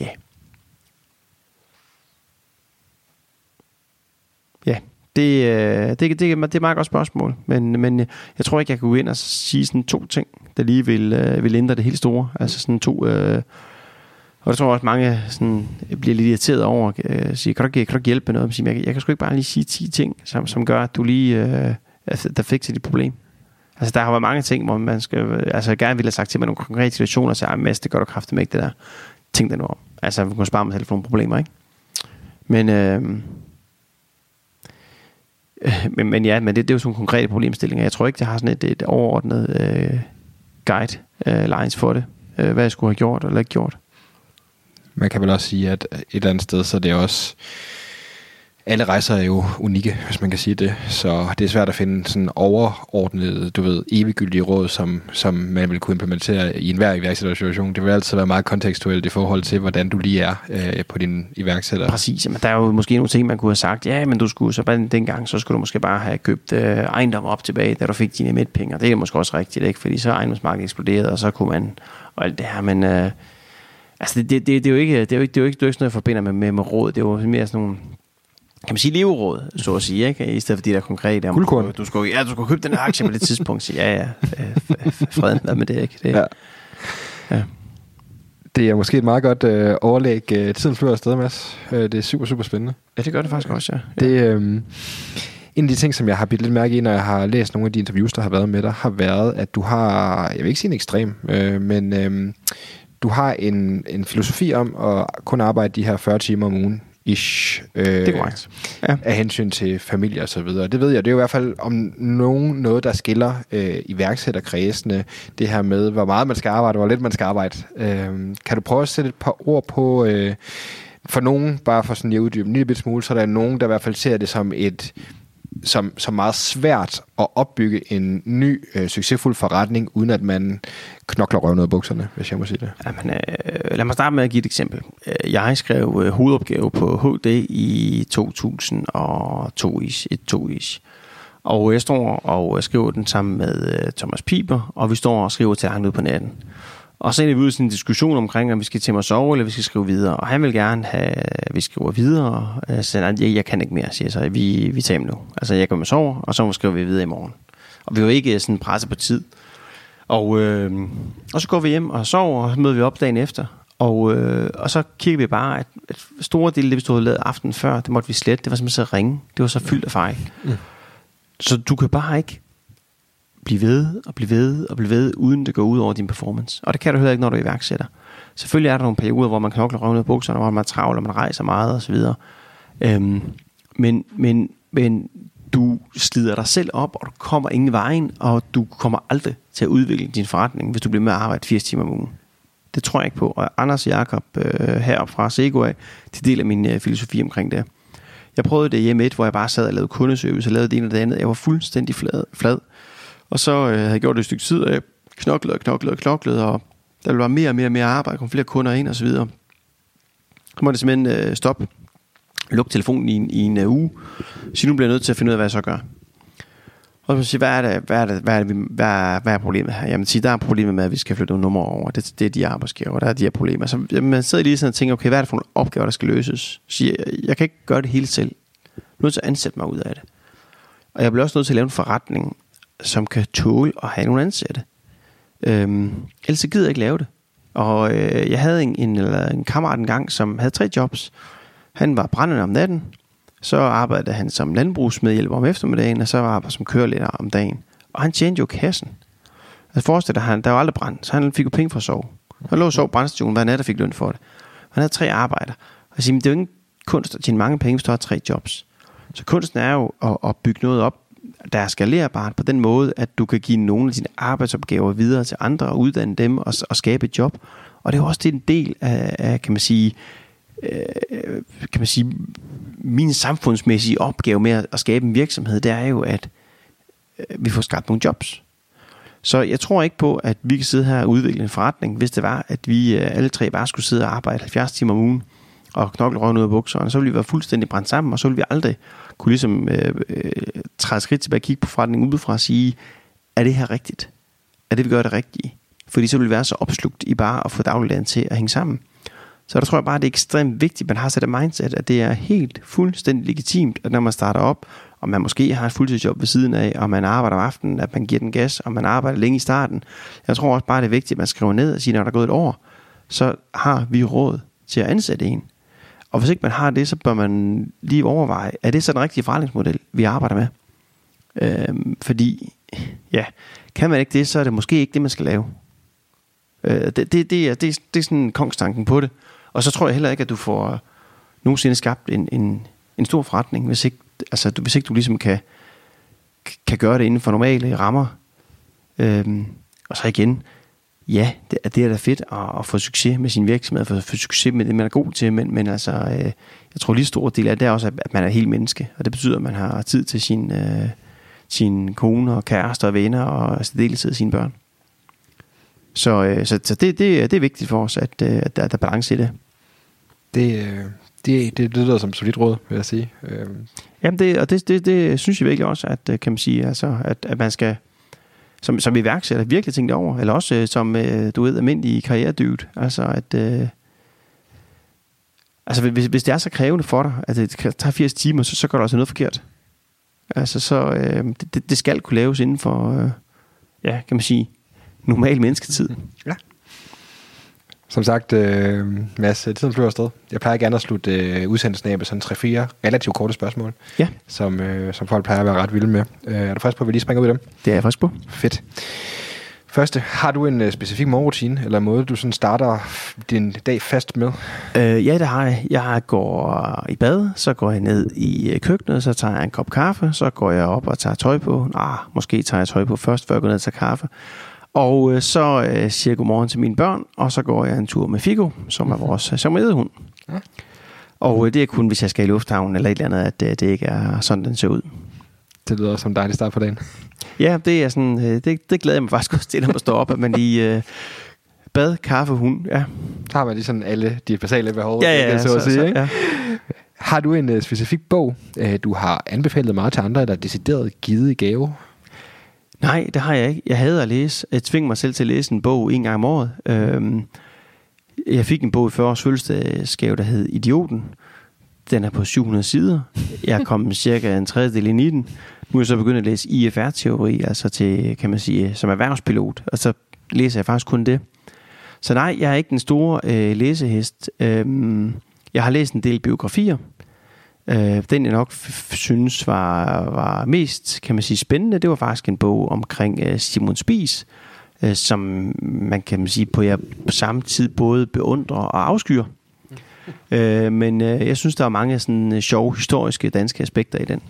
ja. Yeah. Øh, det, det, det, det er et meget godt spørgsmål, men, men øh, jeg tror ikke, jeg kan gå ind og sige sådan to ting, der lige vil, øh, vil ændre det helt store. Altså sådan to... Øh, og det tror jeg også, mange sådan, bliver lidt irriteret over. Øh, siger, kan, du ikke, kan du ikke hjælpe med noget? Siger, jeg, jeg kan sgu ikke bare lige sige 10 ting, som, som gør, at du lige øh, der fikser dit problem. Altså, der har været mange ting, hvor man skal, altså, jeg gerne ville have sagt til mig nogle konkrete situationer, og sige, ah, Mads, det gør du kraftigt med ikke det der. Tænk dig nu om. Altså, vi kunne spare mig selv for nogle problemer, ikke? Men, øh, Øh, men, men ja, men det, det er jo sådan konkrete problemstillinger. Jeg tror ikke, det har sådan et, et overordnet øh, guide øh, lines for det. Øh, hvad jeg skulle have gjort eller ikke gjort. Man kan vel også sige, at et eller andet sted, så det er også alle rejser er jo unikke, hvis man kan sige det. Så det er svært at finde sådan overordnet, du ved, eviggyldige råd, som, som man vil kunne implementere i enhver iværksættersituation. Det vil altid være meget kontekstuelt i forhold til, hvordan du lige er øh, på din iværksætter. Præcis, men der er jo måske nogle ting, man kunne have sagt, ja, men du skulle så bare dengang, så skulle du måske bare have købt øh, ejendom op tilbage, da du fik dine midtpenge. Det er måske også rigtigt, ikke? Fordi så er ejendomsmarkedet eksploderet, og så kunne man, og alt det her, men... Øh, Altså, det, det, det, det, er jo ikke, det, er jo ikke, det, er jo ikke, det er jo ikke sådan noget, jeg forbinder med, med, med råd. Det er jo mere sådan nogle kan man sige leveråd, så at sige, ikke? i stedet for de der konkrete. Om, Guldkorn. Du skulle, ja, du skulle købe den her aktie på det tidspunkt. Sige, ja, ja, freden, hvad med det, ikke? Det, ja. ja. Det er måske et meget godt øh, overlæg. Øh, tiden flyver afsted, Mads. Øh, det er super, super spændende. Ja, det gør det faktisk også, ja. Det, øh, en af de ting, som jeg har bidt lidt mærke i, når jeg har læst nogle af de interviews, der har været med dig, har været, at du har, jeg vil ikke sige en ekstrem, øh, men øh, du har en, en filosofi om at kun arbejde de her 40 timer om ugen ish. Øh, det er korrekt. Ja. Af hensyn til familie og så videre. Det ved jeg, det er jo i hvert fald om nogen noget, der skiller øh, iværksætterkredsene. Det her med, hvor meget man skal arbejde, hvor lidt man skal arbejde. Øh, kan du prøve at sætte et par ord på... Øh, for nogen, bare for sådan at uddybe en lille smule, så er der nogen, der i hvert fald ser det som et som, som meget svært at opbygge en ny øh, succesfuld forretning, uden at man knokler røven ud af bukserne, hvis jeg må sige det. Jamen, øh, lad mig starte med at give et eksempel. Øh, jeg skrev øh, hovedopgave på HD i 2002 ish, 2 ish. Og jeg står og øh, skriver den sammen med øh, Thomas Piper, og vi står og skriver til langt ud på natten. Og så er vi ude i sådan en diskussion omkring, om vi skal til at sove, eller vi skal skrive videre. Og han vil gerne have, at vi skriver videre. Så jeg, jeg kan ikke mere, siger så. Vi, vi tager nu. Altså, jeg med sove, og så skriver vi videre i morgen. Og vi var ikke sådan presset på tid. Og, øh, og så går vi hjem og sover, og så møder vi op dagen efter. Og, øh, og så kigger vi bare, at, at store dele af det, vi stod og lavede aften før, det måtte vi slet. Det var simpelthen så ringe. Det var så fyldt af fejl. Mm. Så du kan bare ikke blive ved og blive ved og blive ved, uden det går ud over din performance. Og det kan du heller ikke, når du er iværksætter. Selvfølgelig er der nogle perioder, hvor man knokler røven ud af bukserne, hvor man er travl, og man rejser meget osv. Øhm, men, men, men du slider dig selv op, og du kommer ingen vejen, og du kommer aldrig til at udvikle din forretning, hvis du bliver med at arbejde 80 timer om ugen. Det tror jeg ikke på. Og Anders og Jacob øh, heroppe fra Segway, de deler min øh, filosofi omkring det. Jeg prøvede det hjemme et, hvor jeg bare sad og lavede kundeservice og lavede det ene og det andet. Jeg var fuldstændig flad. flad. Og så øh, havde jeg gjort det et stykke tid, og jeg knoklede og knoklede og knoklede, og der var mere og mere og mere arbejde, kom flere kunder ind og så videre. Så måtte jeg simpelthen øh, stoppe, lukke telefonen i en, i en uh, uge, så nu bliver jeg nødt til at finde ud af, hvad jeg så gør. Og så siger, hvad er det, hvad er det, hvad er, det, hvad er, hvad er problemet her? Jamen, sige, der er problemet med, at vi skal flytte nogle numre over. Det, det er de arbejdsgiver, der er de her problemer. Så man sidder lige sådan og tænker, okay, hvad er det for nogle opgaver, der skal løses? Så siger, jeg, jeg kan ikke gøre det hele selv. Jeg er nødt til at ansætte mig ud af det. Og jeg bliver også nødt til at lave en forretning, som kan tåle at have nogle ansatte. Øhm, ellers gider jeg ikke lave det. Og øh, jeg havde en, en, eller en kammerat engang, som havde tre jobs. Han var brændende om natten, så arbejdede han som landbrugsmedhjælper om eftermiddagen, og så var han som kørelærer om dagen. Og han tjente jo kassen. Altså forestil dig, han, der var aldrig brand, så han fik jo penge for at sove. Han lå og sov brændstuen hver nat og fik løn for det. Han havde tre arbejder. Og jeg siger, det er jo ingen kunst at tjene mange penge, hvis du har tre jobs. Så kunsten er jo at, at bygge noget op, der er skalerbart på den måde, at du kan give nogle af dine arbejdsopgaver videre til andre og uddanne dem og, og skabe et job. Og det er også det en del af, af kan man sige, øh, kan man sige, min samfundsmæssige opgave med at skabe en virksomhed, det er jo, at øh, vi får skabt nogle jobs. Så jeg tror ikke på, at vi kan sidde her og udvikle en forretning, hvis det var, at vi øh, alle tre bare skulle sidde og arbejde 70 timer om ugen og knokle røven ud af bukserne, så ville vi være fuldstændig brændt sammen, og så ville vi aldrig kunne ligesom øh, øh, træde skridt tilbage og kigge på forretningen udefra og sige, er det her rigtigt? Er det, vi gør det rigtige? Fordi så vil vi være så opslugt i bare at få dagligdagen til at hænge sammen. Så der tror jeg bare, at det er ekstremt vigtigt, at man har sat et mindset, at det er helt fuldstændig legitimt, at når man starter op og man måske har et fuldtidsjob ved siden af, og man arbejder om aftenen, at man giver den gas, og man arbejder længe i starten. Jeg tror også bare, det er vigtigt, at man skriver ned og siger, når der er gået et år, så har vi råd til at ansætte en. Og hvis ikke man har det, så bør man lige overveje, er det så den rigtige forretningsmodel, vi arbejder med? Øhm, fordi, ja, kan man ikke det, så er det måske ikke det, man skal lave. Øh, det, det, det, er, det, er, det er sådan kongstanken på det. Og så tror jeg heller ikke, at du får nogensinde skabt en, en, en stor forretning, hvis ikke, altså, du, hvis ikke du ligesom kan, kan gøre det inden for normale rammer. Øhm, og så igen, ja, det, det er da fedt at, at få succes med sin virksomhed, at få, succes med det, man er god til, men, men altså, øh, jeg tror lige stor del af det er også, at man er helt menneske, og det betyder, at man har tid til sin, øh, sin kone og kæreste og venner, og deltid sine børn. Så, øh, så, så det, det, det er vigtigt for os, at, øh, at der, der er balance i det. Det, øh, det, det lyder som solidt råd, vil jeg sige. Øh. Jamen, det, og det, det, det synes jeg virkelig også, at øh, kan man sige, altså, at, at man skal som, som iværksætter virkelig tænkt over, eller også øh, som, øh, du ved, almindelig karrieredyvet. Altså, at... Øh, altså, hvis, hvis det er så krævende for dig, at det tager 80 timer, så, så gør du altså noget forkert. Altså, så øh, det, det skal kunne laves inden for, øh, ja, kan man sige, normal mennesketid. Ja. Som sagt, øh, Mads, tiden flyver afsted. Jeg plejer gerne at slutte øh, udsendelsen af med sådan 3-4 relativt korte spørgsmål, Ja, som, øh, som folk plejer at være ret vilde med. Øh, er du frisk på, at vi lige springer ud i dem? det er jeg frisk på. Fedt. Første, har du en øh, specifik morgenrutine, eller måde, du sådan starter din dag fast med? Øh, ja, det har jeg. Jeg går i bad, så går jeg ned i øh, køkkenet, så tager jeg en kop kaffe, så går jeg op og tager tøj på. Ah, måske tager jeg tøj på først, før jeg går ned og tager kaffe. Og øh, så øh, siger jeg godmorgen til mine børn, og så går jeg en tur med Figo, som er vores øh, sommerhedehund. Ja. Og øh, det er kun, hvis jeg skal i lufthavnen eller et eller andet, at øh, det ikke er sådan, den ser ud. Det lyder som en dejlig start på dagen. Ja, det er sådan, øh, det, det glæder jeg mig faktisk også til, når man står op, at man lige øh, bad, kaffe, hund. Ja, Så har man lige sådan alle de basale behov, ja, ja, så, at sige, ikke? ja. Har du en uh, specifik bog, uh, du har anbefalet meget til andre, eller decideret givet i gave? Nej, det har jeg ikke. Jeg hader at læse. Jeg tvinger mig selv til at læse en bog en gang om året. Øhm, jeg fik en bog i 40 års fødselsdagsgave, der hed Idioten. Den er på 700 sider. Jeg er kommet cirka en tredjedel ind i den. Nu er jeg så begyndt at læse IFR-teori, altså til, kan man sige, som erhvervspilot. Og så læser jeg faktisk kun det. Så nej, jeg er ikke den store øh, læsehest. Øhm, jeg har læst en del biografier. Øh, den jeg nok synes var, var mest kan man sige, spændende, det var faktisk en bog omkring øh, Simon Spies, øh, som man kan man sige på, jeg på samme tid både beundrer og afskyer. Øh, men øh, jeg synes, der er mange sådan, øh, sjove historiske danske aspekter i den.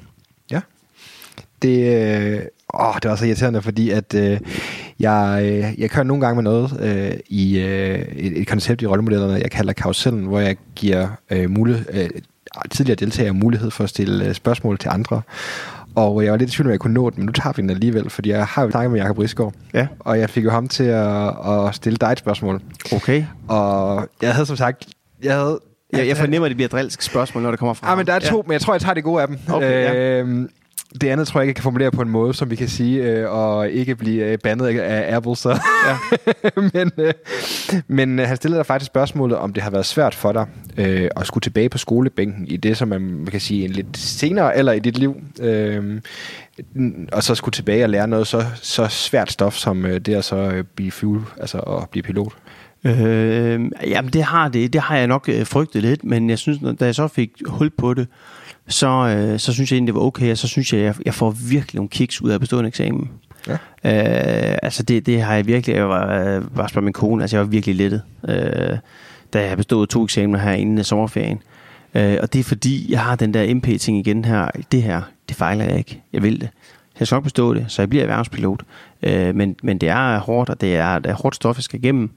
Det, øh, åh, det var så irriterende, fordi at øh, jeg, øh, jeg kører nogle gange med noget øh, i øh, et, et koncept i rollemodellerne, jeg kalder karusellen, hvor jeg giver øh, mulighed, øh, tidligere deltagere mulighed for at stille øh, spørgsmål til andre. Og jeg var lidt i tvivl, om jeg kunne nå det, men nu tager vi den alligevel, fordi jeg har jo snakket med Jacob Risgaard, Ja, og jeg fik jo ham til at, at stille dig et spørgsmål. okay. Og jeg havde som sagt, jeg havde... Jeg, jeg fornemmer, at det bliver et drilsk spørgsmål, når det kommer fra Ja, Ah, men der er to, men jeg tror, jeg tager det gode af dem. Okay, ja. øhm, det andet tror jeg ikke, jeg kan formulere på en måde, som vi kan sige, øh, og ikke blive øh, bandet af Apple. Så. Ja. men øh, men øh, han stillede dig faktisk spørgsmålet, om det har været svært for dig øh, at skulle tilbage på skolebænken i det, som man, kan sige en lidt senere eller i dit liv, øh, og så skulle tilbage og lære noget så, så svært stof, som øh, det at så øh, blive fuel, altså at blive pilot. Øh, jamen det har det, det har jeg nok øh, frygtet lidt, men jeg synes, da jeg så fik hul på det, så, øh, så synes jeg egentlig, det var okay, og så synes jeg, jeg, jeg får virkelig nogle kiks ud af bestående eksamen. Ja. Øh, altså det, det har jeg virkelig, jeg var, øh, bare spørge min kone, altså jeg var virkelig lettet, øh, da jeg bestod to eksamener her inden sommerferien. Øh, og det er fordi, jeg har den der MP-ting igen her, det her, det fejler jeg ikke, jeg vil det. Jeg skal nok bestå det, så jeg bliver erhvervspilot. Øh, men, men det er hårdt, og det er, det er hårdt stof, jeg skal igennem.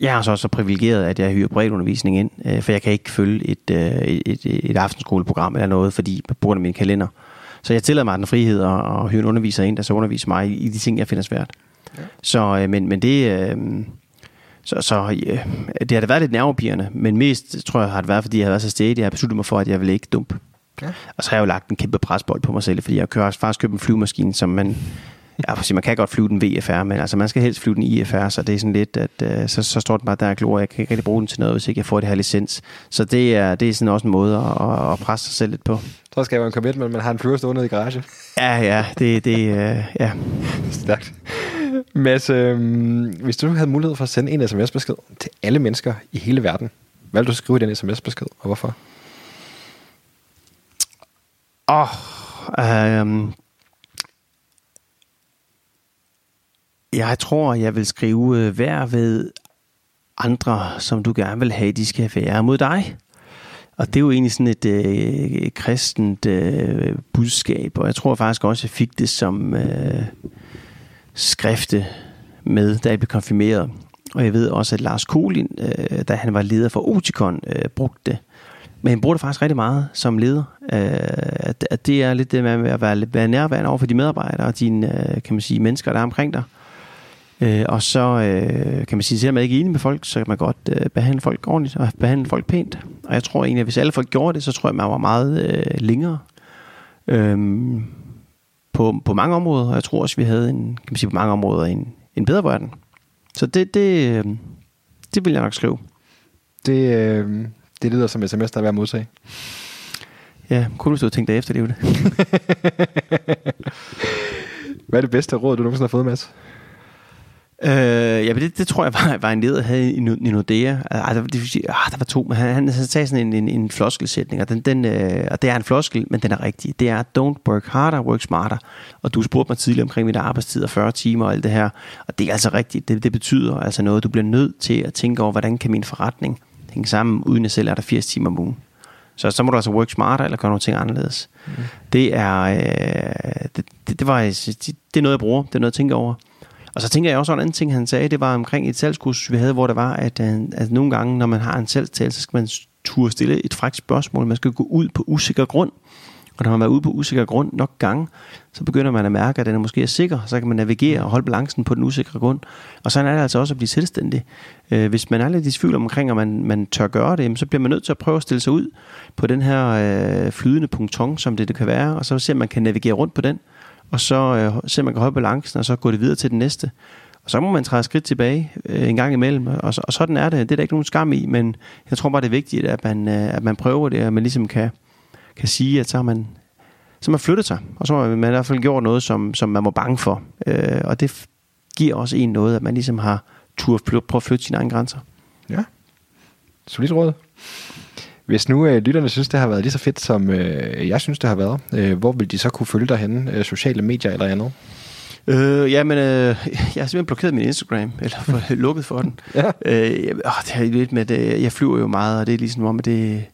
Jeg er så også så privilegeret, at jeg hyrer bredt undervisning ind, øh, for jeg kan ikke følge et, øh, et, et, et aftenskoleprogram eller noget, fordi på grund af min kalender. Så jeg tillader mig den frihed at, at hyre en underviser ind, der så underviser mig i, i de ting, jeg finder svært. Ja. Så, øh, men, men det... Øh, så, så øh, det har da været lidt nervepirrende, men mest tror jeg har det været, fordi jeg har været så stedig, jeg har besluttet mig for, at jeg vil ikke dumpe. Ja. Og så har jeg jo lagt en kæmpe presbold på mig selv, fordi jeg kørt, faktisk købt en flyvemaskine, som man Ja, for man kan godt flyve den VFR, men altså man skal helst flyve den IFR, så det er sådan lidt, at øh, så, så står den bare der og glor, jeg kan ikke rigtig bruge den til noget, hvis ikke jeg får det her licens. Så det er, det er sådan også en måde at, at presse sig selv lidt på. Så skal man komme ind, men man har en flyver stående i garage. Ja, ja, det, det øh, ja. Stærkt. Mads, øh, hvis du havde mulighed for at sende en sms-besked til alle mennesker i hele verden, hvad vil du skrive i den sms-besked, og hvorfor? Åh, oh, øh, Jeg tror, jeg vil skrive, øh, vær ved andre, som du gerne vil have, de skal være mod dig. Og det er jo egentlig sådan et øh, kristent øh, budskab, og jeg tror faktisk også, jeg fik det som øh, skrifte med, da jeg blev konfirmeret. Og jeg ved også, at Lars Kolin, øh, da han var leder for Oticon, øh, brugte det. Men han bruger det faktisk rigtig meget som leder. Øh, at, at det er lidt det med at være, være nærværende over for de medarbejdere og dine øh, kan man sige, mennesker, der er omkring dig. Øh, og så øh, kan man sige, at selvom man ikke er enig med folk, så kan man godt øh, behandle folk ordentligt og behandle folk pænt. Og jeg tror egentlig, at hvis alle folk gjorde det, så tror jeg, man var meget øh, længere øh, på, på mange områder. Og jeg tror også, vi havde en, kan man sige, på mange områder en, en bedre verden. Så det, det, øh, det vil jeg nok skrive. Det, øh, det lyder som sms, der er værd at modtage. Ja, kunne du stå og efter det? Hvad er det bedste råd, du nogensinde har fået, Mads? Øh, ja, men det, det tror jeg var, var en leder havde i, i Nordea. Altså, det, det, ah, der var to, men han, han, han sagde sådan en, en, en floskelsætning, og, den, den, øh, og det er en floskel, men den er rigtig. Det er, don't work harder, work smarter. Og du spurgte mig tidligere omkring mit arbejdstid og 40 timer og alt det her, og det er altså rigtigt. Det, det betyder altså noget, du bliver nødt til at tænke over, hvordan kan min forretning hænge sammen, uden at selv er der 80 timer om ugen. Så så må du altså work smarter, eller gøre nogle ting anderledes. Mm. Det er, øh, det, det, det, var, det, det er noget, jeg bruger. Det er noget, jeg tænker over. Og så tænker jeg også, en anden ting, han sagde, det var omkring et salgskursus, vi havde, hvor det var, at, øh, at nogle gange, når man har en salgstale, så skal man turde stille et frækt spørgsmål. Man skal gå ud på usikker grund. Og når man er ude på usikker grund nok gange, så begynder man at mærke, at den er måske er sikker. Så kan man navigere og holde balancen på den usikre grund. Og så er det altså også at blive selvstændig. Øh, hvis man er lidt i tvivl omkring, om man, man tør gøre det, så bliver man nødt til at prøve at stille sig ud på den her øh, flydende punkton, som det, det kan være, og så se, om man kan navigere rundt på den og så øh, se, om man kan holde balancen, og så gå det videre til den næste. Og så må man træde skridt tilbage øh, en gang imellem, og, så, og sådan er det. Det er der ikke nogen skam i, men jeg tror bare, det er vigtigt, at man, øh, at man prøver det, og man ligesom kan, kan sige, at så har man, så man flyttet sig, og så har man i hvert fald gjort noget, som, som man må bange for. Øh, og det giver også en noget, at man ligesom har tur prøve at flytte sine egne grænser. Ja, solidt råd. Hvis nu øh, lytterne synes, det har været lige så fedt, som øh, jeg synes, det har været, øh, hvor vil de så kunne følge dig henne? Øh, sociale medier eller andet? Øh, ja, men øh, jeg har simpelthen blokeret min Instagram, eller for, lukket for den. ja. øh, jeg, åh, det er lidt med, det, jeg flyver jo meget, og det er ligesom om, at det...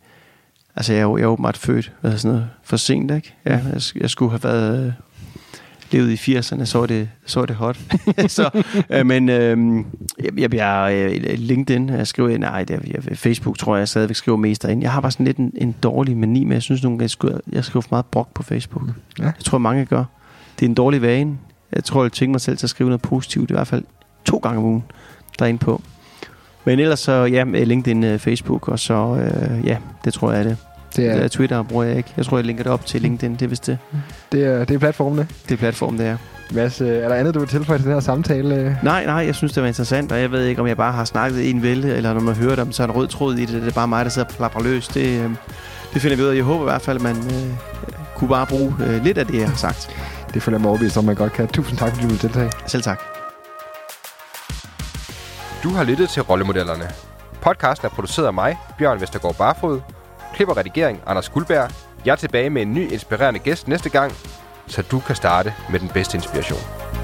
Altså, jeg er jo, jeg er åbenbart født hvad sådan noget, for sent, ikke? Ja, jeg, jeg skulle have været levet i 80'erne, så er det, så er det hot. så, øh, men øh, jeg, jeg, jeg, øh, LinkedIn, jeg skriver, nej, det, jeg, Facebook tror jeg, jeg stadigvæk skriver mest derinde. Jeg har bare sådan lidt en, en dårlig mani med, jeg synes nogle gange, jeg skriver, jeg skriver for meget brok på Facebook. Ja. Jeg tror, mange gør. Det er en dårlig vane. Jeg tror, jeg tænker mig selv til at skrive noget positivt, i hvert fald to gange om ugen derinde på. Men ellers så, ja, LinkedIn, øh, Facebook, og så, øh, ja, det tror jeg er det. Det er, det er Twitter bruger jeg ikke. Jeg tror, jeg linker det op til LinkedIn. Det er vist det. Det er, det er platformen, det? er platformen, det er. Mads, er der andet, du vil tilføje til den her samtale? Nej, nej, jeg synes, det var interessant, og jeg ved ikke, om jeg bare har snakket en vælge, eller når man hører dem, så er en rød tråd i det. Det er bare mig, der sidder og plapper løs. Det, øh, det finder vi ud af. Jeg håber i hvert fald, at man øh, kunne bare bruge øh, lidt af det, jeg har sagt. Det føler jeg mig overbevist om, man godt kan. Tusind tak, fordi du vil deltage. Selv tak. Du har lyttet til Rollemodellerne. Podcasten er produceret af mig, Bjørn Vestergaard Barfod, Klip og redigering, Anders Guldberg. Jeg er tilbage med en ny inspirerende gæst næste gang, så du kan starte med den bedste inspiration.